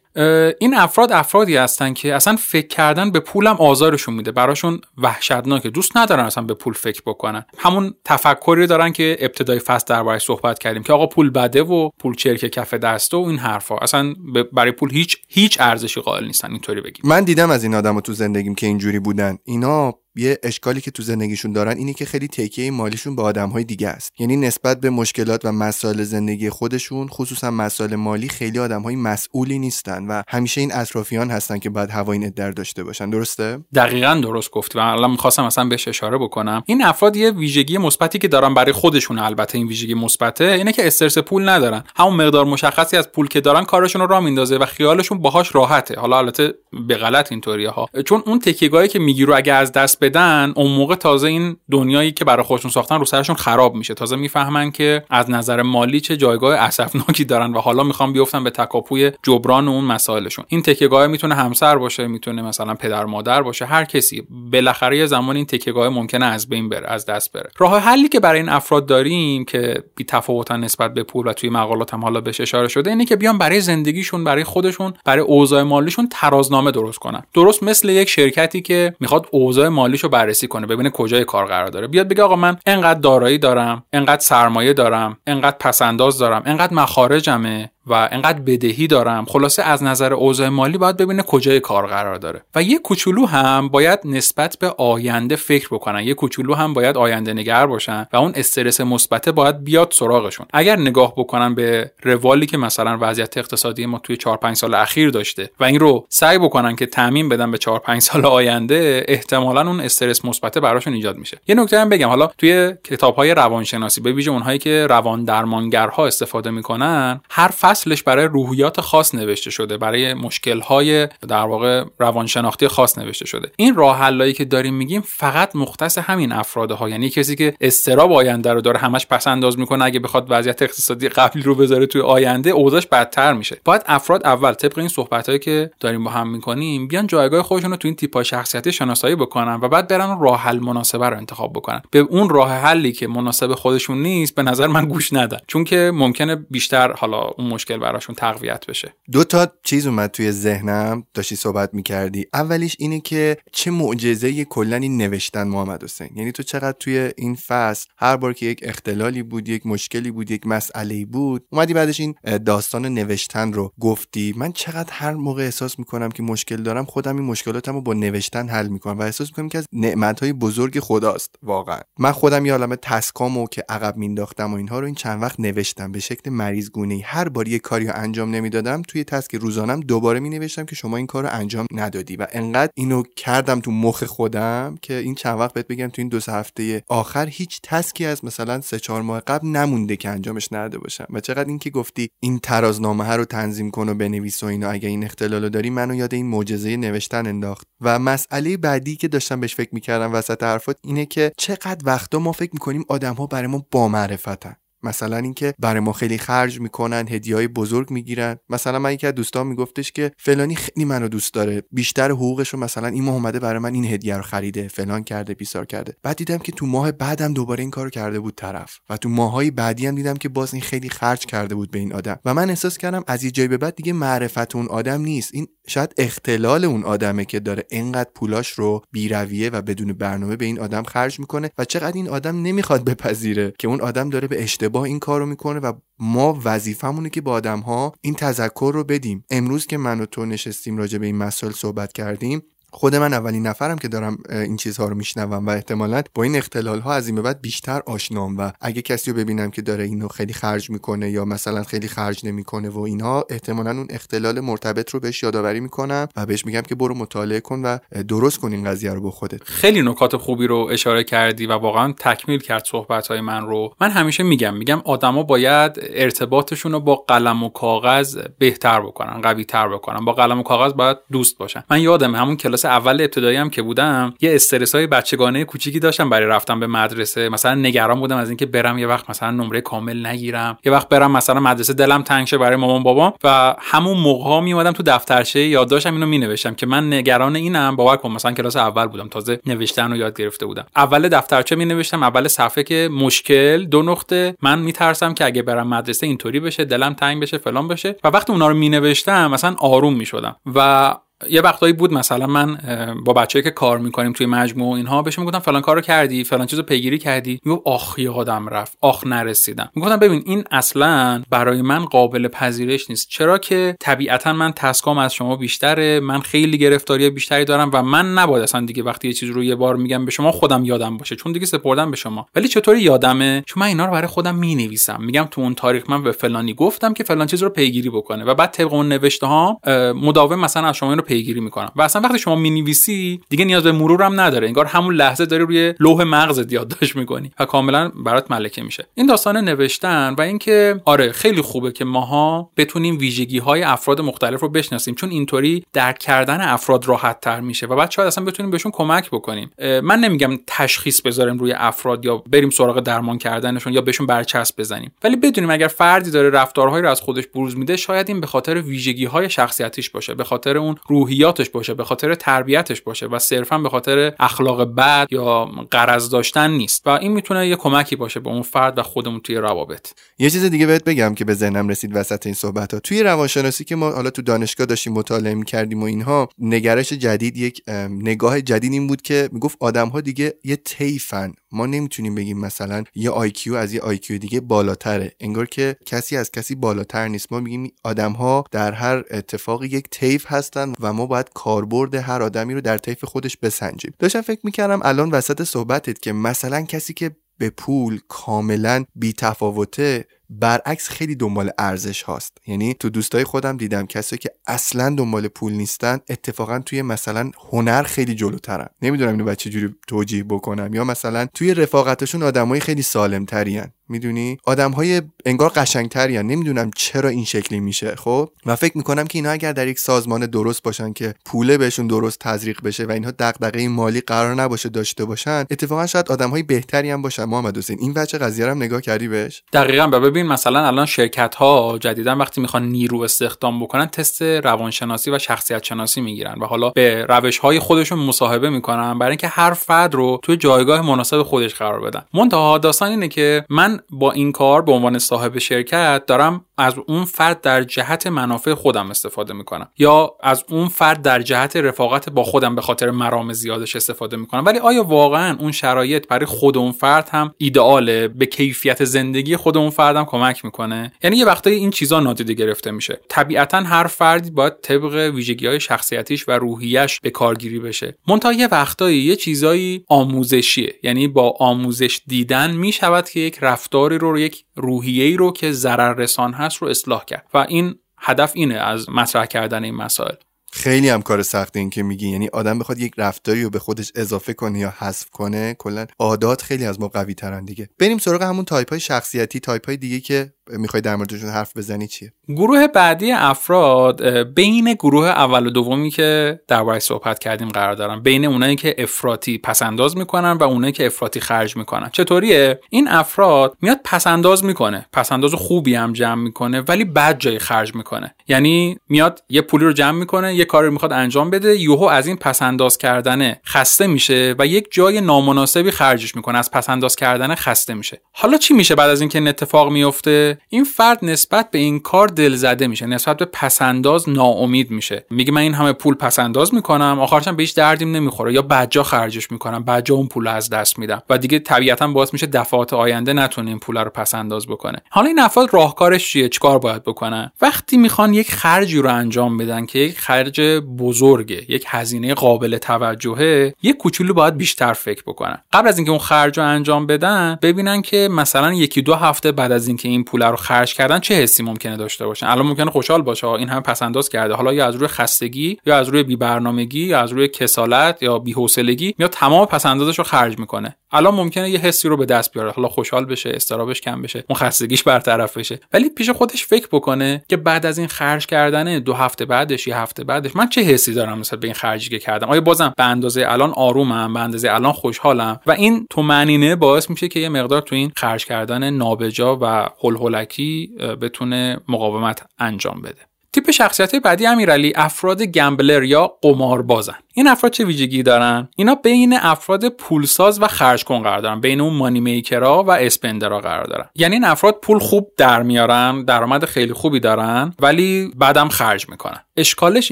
این افراد افرادی هستن که اصلا فکر کردن به پولم آزارشون میده. براشون وحشتناکه. دوست ندارن اصلا به پول فکر بکنن. همون تفکری دارن که ابتدای فصل دربارش صحبت کردیم که آقا پول بده و پول چرک کف دسته و این حرفا. اصلا برای پول هیچ هیچ ارزشی قائل نیستن اینطوری بگیم. من دیدم از این آدم تو زندگیم که اینجوری بودن. اینا یه اشکالی که تو زندگیشون دارن اینه که خیلی تکیه مالیشون به آدمهای دیگه است. یعنی نسبت به مشکلات و مسائل زندگی خودشون خصوصا مسائل مالی خیلی آدمهای مسئولی نیستن و همیشه این اطرافیان هستن که باید هوای در داشته باشن. درسته؟ دقیقا درست گفتی و الان می‌خواستم مثلا بهش اشاره بکنم. این افراد یه ویژگی مثبتی که دارن برای خودشون البته این ویژگی مثبته اینه که استرس پول ندارن. همون مقدار مشخصی از پول که دارن کارشون رو راه میندازه و خیالشون باهاش راحته. حالا البته به غلط اینطوریه ها. چون اون تکیگاهی که میگیرو اگه از دست بدن اون موقع تازه این دنیایی که برای خودشون ساختن رو سرشون خراب میشه. تازه می‌فهمن که از نظر مالی چه جایگاه اسفناکی دارن و حالا می‌خوام بیفتن به تکاپوی جبران اون مسائلشون. این تکیگاه می‌تونه همسر باشه می‌تونه مثلا پدر مادر باشه هر کسی. بالاخره یه زمان این تکیگاه ممکنه از بین بره از دست بره. راه حلی که برای این افراد داریم که بی تفاوتن نسبت به پول و توی مقالات هم حالا بهش اشاره شده اینه که بیان برای زندگیشون برای خودشون برای اوضاع مالیشون ترازنامه درست کنن. درست مثل یک شرکتی که می‌خواد اوضاع مالیشو بررسی کنه ببینه کجای کار قرار داره. بیاد بگه آقا من انقدر دارایی دارم انقدر سرمایه دارم انقدر پسنداز دارم انقدر مخارجمه. و انقدر بدهی دارم خلاصه از نظر اوضاع مالی باید ببینه کجای کار قرار داره. و یه کوچولو هم باید نسبت به آینده فکر بکنن. یه کوچولو هم باید آینده نگر باشن و اون استرس مثبت باید بیاد سراغشون. اگر نگاه بکنن به روالی که مثلا وضعیت اقتصادی ما توی 4 5 سال اخیر داشته و این رو سعی بکنن که تعمین بدن به 4 5 سال آینده احتمالا اون استرس مثبت براشون ایجاد میشه. یه نکته هم بگم حالا توی کتاب های روانشناسی به ویژه اونهایی که روان درمانگرها استفاده می‌کنن هر فصلش برای روحیات خاص نوشته شده برای مشکل‌های در واقع روانشناختی خاص نوشته شده. این راه که داریم میگیم فقط مختص همین افراد ها یعنی کسی که استراب آینده رو داره همش پس انداز می‌کنه اگه بخواد وضعیت اقتصادی قبلی رو بذاره توی آینده اوضاعش بدتر میشه. باید افراد اول طبق این صحبتهایی که داریم با هم می‌کنیم بیان جایگاه خودشون رو تو این تیپ‌های شخصیتی شناسایی بکنن و بعد برن راه حل مناسبه رو انتخاب بکنن. به اون راه حلی که مناسب خودشون نیست به نظر من گوش ندن. چون که ممکنه بیشتر حالا اون مشکل براشون تقویت بشه. دو تا چیز اومد توی ذهنم داشتی صحبت می‌کردی. اولیش اینه که چه معجزه کلا این نوشتن محمد حسین. یعنی تو چقدر توی این فصل هر بار که یک اختلالی بود یک مشکلی بود یک مسئله بود اومدی بعدش این داستان نوشتن رو گفتی. من چقدر هر موقع احساس می‌کنم که مشکل دارم خودم این مشکلاتم رو با نوشتن حل می‌کنم و احساس می‌کنم که از نعمت بزرگ خداست واقعا. من خودم یه عالمه تسکامو که عقب مینداختم و اینها رو این چند وقت نوشتم به شکل مریض گونه هر بار یه کاری رو انجام نمی‌دادم توی تسک روزانم دوباره می نوشتم که شما این کار رو انجام ندادی و انقدر اینو کردم تو مخ خودم که این چند وقت بهت بگم تو این دو سه هفته آخر هیچ تسکی از مثلا سه چهار ماه قبل نمونده که انجامش نداده باشم. و چقدر اینکه گفتی این ترازنامه ها رو تنظیم کن و بنویس و اینا اگه این اختلالو داری منو یاد این معجزه نوشتن انداخت. و مسئله بعدی که داشتم بهش فکر می‌کردم وسط حرفات اینه که چقدر وقتا ما فکر می‌کنیم آدم ها برای با معرفتن. مثلا اینکه برای ما خیلی خرج می‌کنن هدیه های بزرگ می‌گیرن. مثلا من یکی از دوستان میگفتش که فلانی خیلی منو دوست داره بیشتر حقوقش رو مثلا این ماه اومده برای من این هدیه رو خریده فلان کرده بیسار کرده. بعد دیدم که تو ماه بعدم دوباره این کارو کرده بود طرف و تو ماهای بعدی هم دیدم که باز این خیلی خرج کرده بود به این آدم. و من احساس کردم از یه جایی به بعد دیگه معرفت اون آدم نیست. این شاید اختلال اون آدمه که داره انقدر پولاش رو بیرویه و بدون برنامه به این آدم خرج می‌کنه و چقدر این آدم نمی‌خواد بپذیره که اون آدم داره به اشتباه این کارو می‌کنه و ما وظیفمونه که با آدم ها این تذکر رو بدیم. امروز که من و تو نشستیم راجع به این مسائل صحبت کردیم خود من اولین نفرم که دارم این چیزها رو میشنوم و احتمالا با این اختلال ها از این به بعد بیشتر آشنام و اگه کسی رو ببینم که داره اینو خیلی خرج می‌کنه یا مثلا خیلی خرج نمی‌کنه و اینها احتمالا اون اختلال مرتبط رو بهش یادآوری می‌کنم و بهش میگم که برو مطالعه کن و درست کن این قضیه رو با خودت. خیلی نکات خوبی رو اشاره کردی و واقعا تکمیل کرد صحبت های من رو. من همیشه میگم میگم آدما باید ارتباطشون رو با قلم و کاغذ بهتر بکنن قوی تر بکنن. با قلم و کاغذ باید دوست باشن. من یادم همون کلاس اول ابتدایی هم که بودم یه استرس های بچگانه کوچیکی داشتم برای رفتن به مدرسه. مثلا نگران بودم از اینکه برم یه وقت مثلا نمره کامل نگیرم. یه وقت برم مثلا مدرسه دلم تنگ شه برای مامان بابام. و همون موقع ها میومدم تو دفترچه یادداشتم اینو مینوشتم که من نگران اینم. باور کن مثلا کلاس اول بودم تازه نوشتن رو یاد گرفته بودم. اول دفترچه می نوشتم اول صفحه که مشکل دو نقطه. من میترسم که اگه برم مدرسه اینطوری بشه دلم تنگ بشه فلان بشه. و وقتی اونا رو می نوشتم مثلا آروم می شدم و یه وقتایی بود مثلا من با بچه‌ای که کار می‌کنیم توی مجموعه اینها بهش می‌گفتم فلان کارو کردی فلان چیزو پیگیری کردی. می‌گفت آخ یادم رفت. آخ نرسیدم. می‌گفتم ببین این اصلا برای من قابل پذیرش نیست. چرا که طبیعتا من تسکام از شما بیشتره من خیلی گرفتاری بیشتری دارم و من نباید اصلا دیگه وقتی یه چیز رو یه بار میگم به شما خودم یادم باشه. چون دیگه سپردم به شما. ولی چطوری یادمه؟ چون من اینا رو برای خودم می‌نویسم. میگم تو اون تاریخ من به فلانی گفتم که فلان چیز رو پیگیری بکنه. و بعد طبق اون نوشته ها مداوم مثلا از شما پیگیری می‌کنم. و اصلا وقتی شما می‌نویسی دیگه نیاز به مرور هم نداره. انگار همون لحظه داری روی لوح مغزت یادداشت می‌کنی و کاملا برات ملکه میشه. این داستان نوشتن و اینکه آره خیلی خوبه که ماها بتونیم ویژگی های افراد مختلف رو بشناسیم چون اینطوری درک کردن افراد راحت تر میشه و بعد شاید اصلا بتونیم بهشون کمک بکنیم. من نمیگم تشخیص بذاریم روی افراد یا بریم سراغ درمان کردنشون یا بهشون برچسب بزنیم. ولی بدونیم اگر فردی داره رفتارهایی رو از خودش بروز میده شاید این به خاطر ویژگی های شخصیتیش باشه به خاطر اون روحیات باشه به خاطر تربیتش باشه و صرفا به خاطر اخلاق بد یا قرض داشتن نیست. و این می‌تونه یه کمکی باشه به اون فرد و خودمون توی روابط. یه چیز دیگه بهت بگم که به ذهنم رسید وسط این صحبت ها توی روانشناسی که ما حالا تو دانشگاه داشتیم مطالعه می‌کردیم و اینها نگرش جدید یک نگاه جدید این بود که می‌گفت آدم ها دیگه یه طیفن ما نمی‌تونیم بگیم مثلا یه IQ از یه IQ دیگه بالاتره. انگار که کسی از کسی بالاتر نیست. ما میگیم آدم ها در هر اتفاقی یک طیف هستن و ما باید کاربرد هر آدمی رو در طیف خودش بسنجیم. داشتم فکر می‌کردم الان وسط صحبتت که مثلا کسی که به پول کاملا بیتفاوته برعکس خیلی دنبال ارزش هاست. یعنی تو دوستای خودم دیدم کسایی که اصلا دنبال پول نیستن اتفاقا توی مثلا هنر خیلی جلوترن. نمی‌دونم اینو بچه جوری توجیه بکنم. یا مثلا توی رفاقتشون آدمای خیلی سالم ترین می‌دونی؟ آدم های انگار قشنگتری نمی‌دونم چرا این شکلی میشه. خب؟ و فکر می‌کنم که اینا اگر در یک سازمان درست باشن که پوله بهشون درست تزریق بشه و اینها دغدغه مالی قرار نباشه داشته باشن اتفاقا شاید آدم های بهتری هم باشن. محمد حسین این بچه قضیه هم نگاه کردی بهش؟ دقیقا ببین مثلا الان شرکت ها جدیدا وقتی می‌خوان نیرو استخدام بکنن تست روانشناسی و شخصیت شناسی می‌گیرن و حالا به روش های خودشون مصاحبه می‌کنن برای اینکه هر فرد رو توی جایگاه مناسب خودش قرار بدن. منتها داستان اینه که من با این کار به عنوان صاحب شرکت دارم از اون فرد در جهت منافع خودم استفاده می‌کنم. یا از اون فرد در جهت رفاقت با خودم به خاطر مرام زیادش استفاده می‌کنم. ولی آیا واقعا اون شرایط برای خود اون فرد هم ایدئاله؟ به کیفیت زندگی خود اون فردم کمک می‌کنه؟ یعنی یه وقتایی این چیزا نادیده گرفته میشه. طبیعتا هر فردی باید طبق ویژگی های شخصیتیش و روحیش به کارگیری بشه. منتها یه وقتایی یه چیزایی آموزشیه. یعنی با آموزش دیدن می‌شود که یک رفتاری رو یک روحیه‌ای رو که ضرر رسان هست رو اصلاح کرد و این هدف اینه از مطرح کردن این مسائل. خیلی هم کار سخته این که میگی. یعنی آدم بخواد یک رفتاری رو به خودش اضافه کنه یا حذف کنه کلا عادات خیلی از ما قوی ترن دیگه. بریم سراغ همون تایپ های شخصیتی تایپ های دیگه که می‌خوای در موردشون حرف بزنی چیه؟ گروه بعدی افراد بین گروه اول و دومی که درباره صحبت کردیم قرار دارن بین اونایی که افراطی پس‌انداز می‌کنن و اونایی که افراطی خرج می‌کنن. چطوریه؟ این افراد میاد پس‌انداز می‌کنه. پس‌انداز خوبی هم جمع می‌کنه ولی بد جای خرج می‌کنه. یعنی میاد یه پولی رو جمع می‌کنه یه کاری می‌خواد انجام بده یوهو از این پسنداز کردنه خسته میشه و یک جای نامناسبی خرجش می‌کنه. از پسنداز کردن خسته میشه. حالا چی میشه بعد از اینکه این اتفاق میفته این فرد نسبت به این کار دلزده میشه نسبت به پسنداز ناامید میشه. میگه من این همه پول پسنداز می‌کنم آخرشم به هیچ دردیم نمی‌خوره. یا بجا خرجش می‌کنم بجا اون پول از دست میدم و دیگه طبیعتا باعث میشه دفعات آینده نتونه این پول رو پسنداز بکنه. حالا این افراد راهکارش چیه؟ چیکار باید بکنن؟ وقتی می‌خوان یک خرجی رو انجام بدن که یک خرج بزرگه یک هزینه قابل توجهه یک کوچولو باید بیشتر فکر بکنن. قبل از اینکه اون خرج رو انجام بدن ببینن که مثلا یکی دو هفته بعد از اینکه این پول رو خرج کردن چه حسی ممکنه داشته باشن؟ الان ممکنه خوشحال باشه این هم پسنداز کرده. حالا یا از روی خستگی یا از روی بیبرنامگی یا از روی کسالت یا بی‌حوصلگی یا تمام پسندازش رو خرج می‌کنه. الان ممکنه یه حسی رو به دست بیاره. حالا خوشحال بشه استرابش کم بشه اون خستگیش برطرف بشه. ولی پیش خودش فکر بکنه که بعد از این خرج کردن دو هفته بعدش یه هفته بعدش. من چه حسی دارم مثلا به این خرجی که کردم؟ آیا بازم به اندازه الان آرومم به اندازه الان خوشحالم؟ و این تو معنینه باعث میشه که یه مقدار تو این خرج کردن نابجا و هلهلکی بتونه مقاومت انجام بده. تیپ شخصیت بعدی امیرعلی افراد گمبلر یا قماربازن. این افراد چه ویژگی دارن؟ اینا بین افراد پولساز و خرج کن قرار دارن. بین اون مانی میکرها و اسپندرها قرار دارن. یعنی این افراد پول خوب در میارن درآمد خیلی خوبی دارن ولی بعدم خرج می‌کنن. اشکالش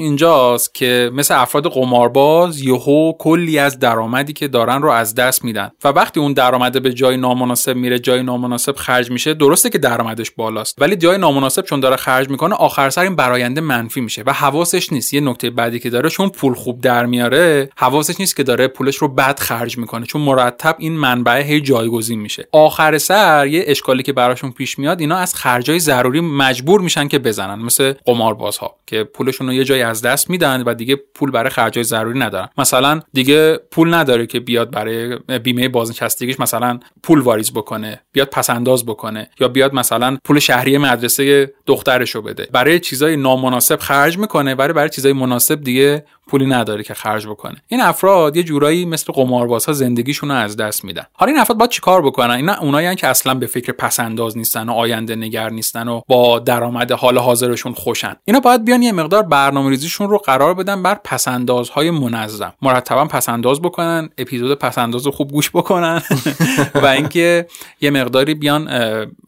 اینجاست که مثل افراد قمارباز یهو کلی از درآمدی که دارن رو از دست میدن. و وقتی اون درآمد به جای نامناسب میره جای نامناسب خرج میشه درسته که درآمدش بالاست. ولی جای نامناسب چون داره خرج می‌کنه آخر سر این براینده منفی میشه و حواسش نیست. یه نکته بعدی که داره چون پول خوب در میاره حواسش نیست که داره پولش رو بد خرج می‌کنه چون مرتب این منبع هی جایگزین میشه. آخر سر یه اشکالی که براشون پیش میاد اینا از خرجای ضروری مجبور میشن که بزنن مثل قماربازها که پولشون رو یه جایی از دست میدن و دیگه پول برای خرجای ضروری ندارن. مثلا دیگه پول نداره که بیاد برای بیمه بازنشستگیش مثلا پول واریز بکنه بیاد پسنداز بکنه یا بیاد مثلا پول شهری مدرسه دخترش رو بده. برای چیزای نامناسب خرج می‌کنه برای برای چیزای مناسب دیگه پولی نداره که خرج بکنه. این افراد یه جورایی مثل قماربازها زندگیشون رو از دست میدن. حالا این افراد باید چیکار بکنن؟ اینا اونایی که اصلا به فکر پسنداز نیستن و آینده نگر نیستن و با درآمد حال حاضرشون خوشن. اینا باید بیان یه مقدار برنامه‌ریزیشون رو قرار بدن بر پسندازهای منظم. مرتبا پسنداز بکنن اپیزود پسنداز رو خوب گوش بکنن [laughs] و اینکه یه مقداری بیان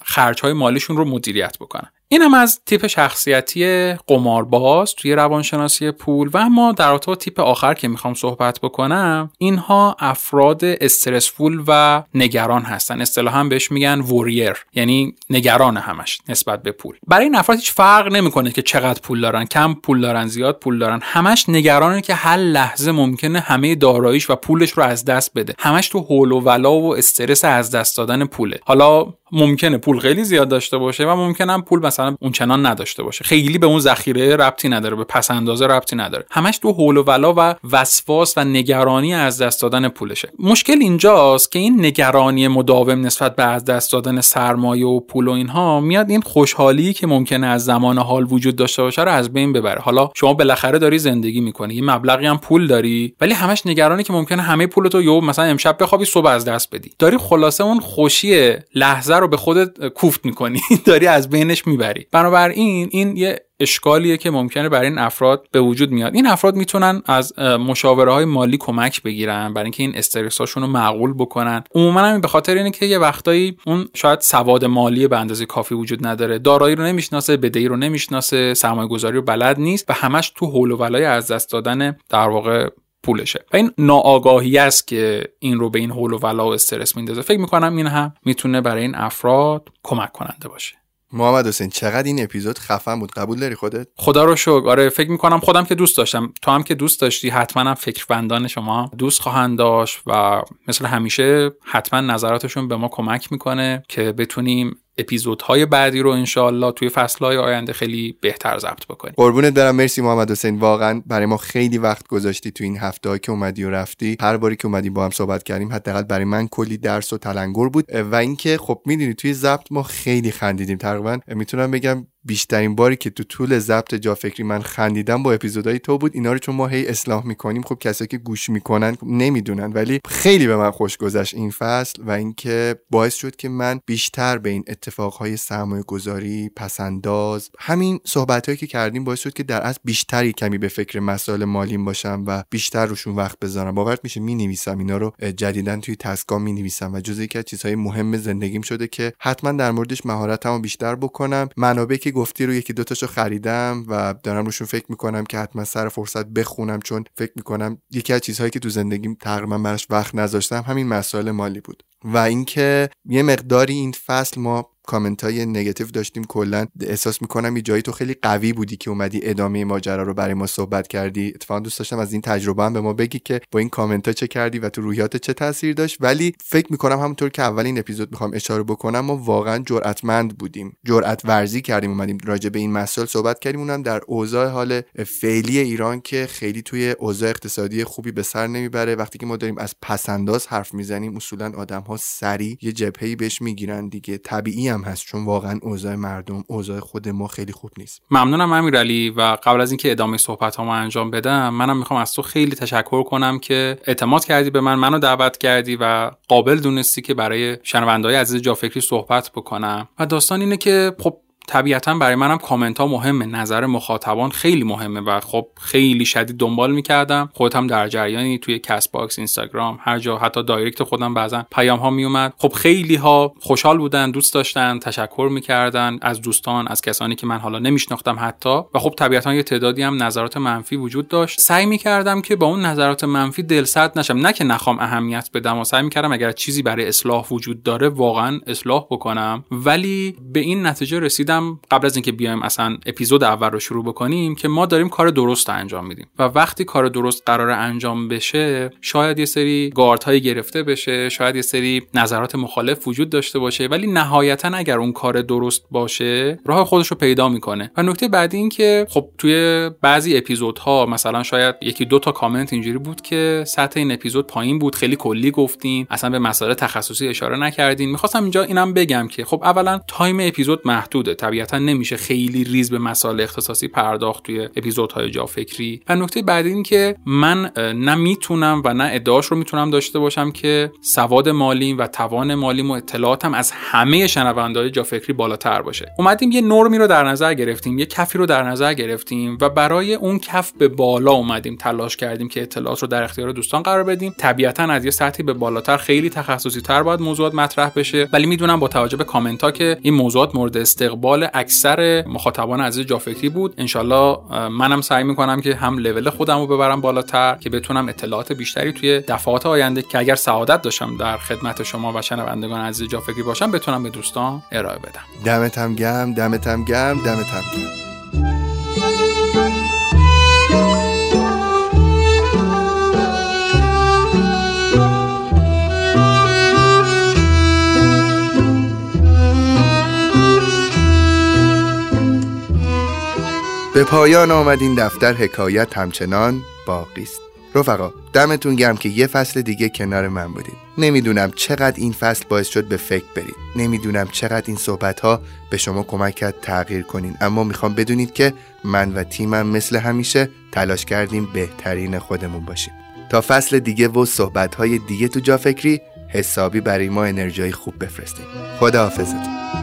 خرجهای مالیشون رو مدیریت بکنن. این هم از تیپ شخصیتی قمارباز توی روانشناسی پول و اما در رابطه تیپ آخر که می‌خوام صحبت بکنم اینها افراد استرسفول و نگران هستن. اصطلاحا بهش میگن ووریر یعنی نگران همش نسبت به پول. برای این افراد هیچ فرق نمی‌کنه که چقدر پول دارن کم پول دارن زیاد پول دارن. همش نگرانه که هر لحظه ممکنه همه داراییش و پولش رو از دست بده. همش تو هول و ولا و استرس از دست دادن پوله. حالا ممکنه پول خیلی زیاد داشته باشه و ممکنه پول مثلا اون چنان نداشته باشه. خیلی به اون ذخیره ربطی نداره به پس اندازه ربطی نداره. همش تو حول و ولا و وسواس و نگرانی از دست دادن پولشه. مشکل اینجاست که این نگرانی مداوم نسبت به از دست دادن سرمایه و پول و اینها میاد این خوشحالی که ممکنه از زمان حال وجود داشته باشه رو از بین ببره. حالا شما بالاخره داری زندگی می‌کنی یه مبلغی هم پول داری ولی همش نگرانی که ممکنه همه پولتو یو مثلا امشب بخوابی صبح از دست بدی. داری خلاصه اون خوشی لحظه رو به خودت کوفت می‌کنی. [laughs] داری از بینش می‌بری. بنابراین این یه اشکالیه که ممکنه برای این افراد به وجود میاد. این افراد می‌تونن از مشاوره های مالی کمک بگیرن برای اینکه این استرس هاشون رو معقول بکنن. عموما هم به خاطر اینه که یه وقتایی اون شاید سواد مالی به اندازه کافی وجود نداره. دارایی رو نمی‌شناسه بدهی رو نمی‌شناسه سرمایه گذاری رو بلد نیست و همش تو حول و ولای از دست دادن در واقع پولشه. و این ناآگاهی است که این رو به این حول و ولا و استرس میندازه فکر می‌کنم این هم می‌تونه برای این افراد کمک کننده باشه. محمد حسین چقدر این اپیزود خفن بود؟ قبول داری خودت؟ خدا رو شکر. آره فکر می‌کنم خودم که دوست داشتم. تو هم که دوست داشتی حتما هم فکربندان شما دوست خواهند داشت و مثل همیشه حتما نظراتشون به ما کمک می‌کنه که بتونیم اپیزودهای بعدی رو انشاالله توی فصلهای آینده خیلی بهتر ضبط بکنیم. قربونت برم مرسی محمد حسین. واقعا برای ما خیلی وقت گذاشتی تو این هفته که اومدی و رفتی. هر باری که اومدی با هم صحبت کردیم حداقل برای من کلی درس و تلنگر بود. و اینکه خب می‌دونی توی ضبط ما خیلی خندیدیم. تقریبا می‌تونم بگم بیشترین باری که تو طول ضبط جا فکری من خندیدم با اپیزودهای تو بود. اینا رو چون ما هی اصلاح می‌کنیم خب کسایی که گوش می‌کنن نمی‌دونن ولی خیلی به من خوش گذشت این فصل و اینکه باعث شد که من بیشتر به این اتفاقهای سرمایه گذاری پسنداز همین صحبت که کردیم باعث شد که در از بیشتری کمی به فکر مسائل مالیم باشم و بیشتر روشون وقت بذارم. باورت میشه می نویسم اینا رو جدیدا توی تسکا می نویسم و جزء یکی از چیزهای مهم زندگیم شده که حتما در موردش مهارتمو بیشتر بکنم. منابعی که گفتی رو یکی دوتاشو خریدم و دارم روشون فکر می‌کنم که حتما سر فرصت بخونم چون فکر می‌کنم یکی از چیزهایی که تو زندگیم تقریبا براش وقت نذاشتم همین مسائل مالی بود. و اینکه یه مقداری این فصل ما کامنت های داشتیم کلا احساس می‌کنم یه جایی تو خیلی قوی بودی که اومدی ادامه ماجرا رو برای ما صحبت کردی. اتفاقا دوست داشتم از این تجربه هم به ما بگی که با این کامنت ها چه کردی و تو روحیات چه تاثیر داشت. ولی فکر می‌کنم همونطور که اول این اپیزود می‌خوام اشاره بکنم ما واقعا جرأتمند بودیم. جرأت ورزی کردیم اومدیم راجع به این مسائل صحبت کردیم. اونم در اوضاع حال فعلی ایران که خیلی توی اوضاع اقتصادی خوبی به سر نمی‌بره. وقتی که ما داریم از پسنداز حرف می‌زنیم اصولا آدم سری یه جبهه‌ای بهش می‌گیرن دیگه. طبیعی هم هست چون واقعا اوضاع مردم اوضاع خود ما خیلی خوب نیست. ممنونم امیرعلی. و قبل از اینکه ادامه صحبت ها انجام بدم منم می‌خوام از تو خیلی تشکر کنم که اعتماد کردی به من منو دعوت کردی و قابل دونستی که برای شنوندهای عزیز جافکری صحبت بکنم. و داستان اینه که خب طبیعتا برای منم کامنت ها مهمه. نظر مخاطبان خیلی مهمه و خب خیلی شدید دنبال می‌کردم. خودم در جریانی توی کست باکس اینستاگرام هر جا حتی direct خودم بعضا پیام ها میومد خب خیلی ها خوشحال بودن دوست داشتن تشکر می‌کردن از دوستان از کسانی که من حالا نمیشناختم حتی. و خب طبیعتا یه تعدادی هم نظرات منفی وجود داشت. سعی می‌کردم که با اون نظرات منفی دلسرد نشم. نه که نخوام اهمیت بدم و سعی می‌کردم اگر چیزی برای اصلاح وجود داره واقعا اصلاح بکنم. ولی به این نتیجه رسیدم قبل از اینکه بیایم اصلا اپیزود اول رو شروع بکنیم که ما داریم کار درست انجام میدیم و وقتی کار درست قرار انجام بشه شاید یه سری گارد های گرفته بشه شاید یه سری نظرات مخالف وجود داشته باشه ولی نهایتا اگر اون کار درست باشه راه خودش رو پیدا می‌کنه. و نکته بعدی این که خب توی بعضی اپیزودها مثلا شاید یکی دو تا کامنت اینجوری بود که سطح این اپیزود پایین بود خیلی کلی گفتین اصلا به مسائل تخصصی اشاره نکردین. می‌خواستم اینجا اینم بگم که خب اولا time اپیزود محدوده. طبیعتا نمیشه خیلی ریز به مسائل اختصاصی پرداخت توی اپیزودهای جا فکری و نکته بعدی این که من نه می‌تونم و نه ادعاش رو می‌تونم داشته باشم که سواد مالیم و توان مالیم و اطلاعاتم از همه شنوندهای جا فکری بالاتر باشه. اومدیم یه نرمی رو در نظر گرفتیم یه کفی رو در نظر گرفتیم و برای اون کف به بالا اومدیم تلاش کردیم که اطلاعات رو در اختیار دوستان قرار بدیم. طبیعتا از یه سطحی به بالاتر خیلی تخصصی تر باید موضوعات مطرح بشه. ولی می‌دونم با توجه به کامنت ها که این موضوعات مورد استقبال اکثر مخاطبان عزیز جافکری بود. انشالله منم سعی می‌کنم که هم لول خودم رو ببرم بالاتر که بتونم اطلاعات بیشتری توی دفعات آینده که اگر سعادت داشتم در خدمت شما و شنوندگان عزیز جافکری باشم بتونم به دوستان ارائه بدم. دمتم گم دمتم گم دمتم گم به پایان آمد این دفتر حکایت همچنان باقی است. رفقا دمتون گرم که یه فصل دیگه کنار من بودید. نمی‌دونم چقدر این فصل باعث شد به فکر برید. نمی‌دونم چقدر این صحبت ها به شما کمک کرد تغییر کنین. اما می‌خوام بدونید که من و تیمم مثل همیشه تلاش کردیم بهترین خودمون باشیم. تا فصل دیگه و صحبت های دیگه تو جا فکری حسابی برای ما انرژی خوب بفرستیم خدا حافظتون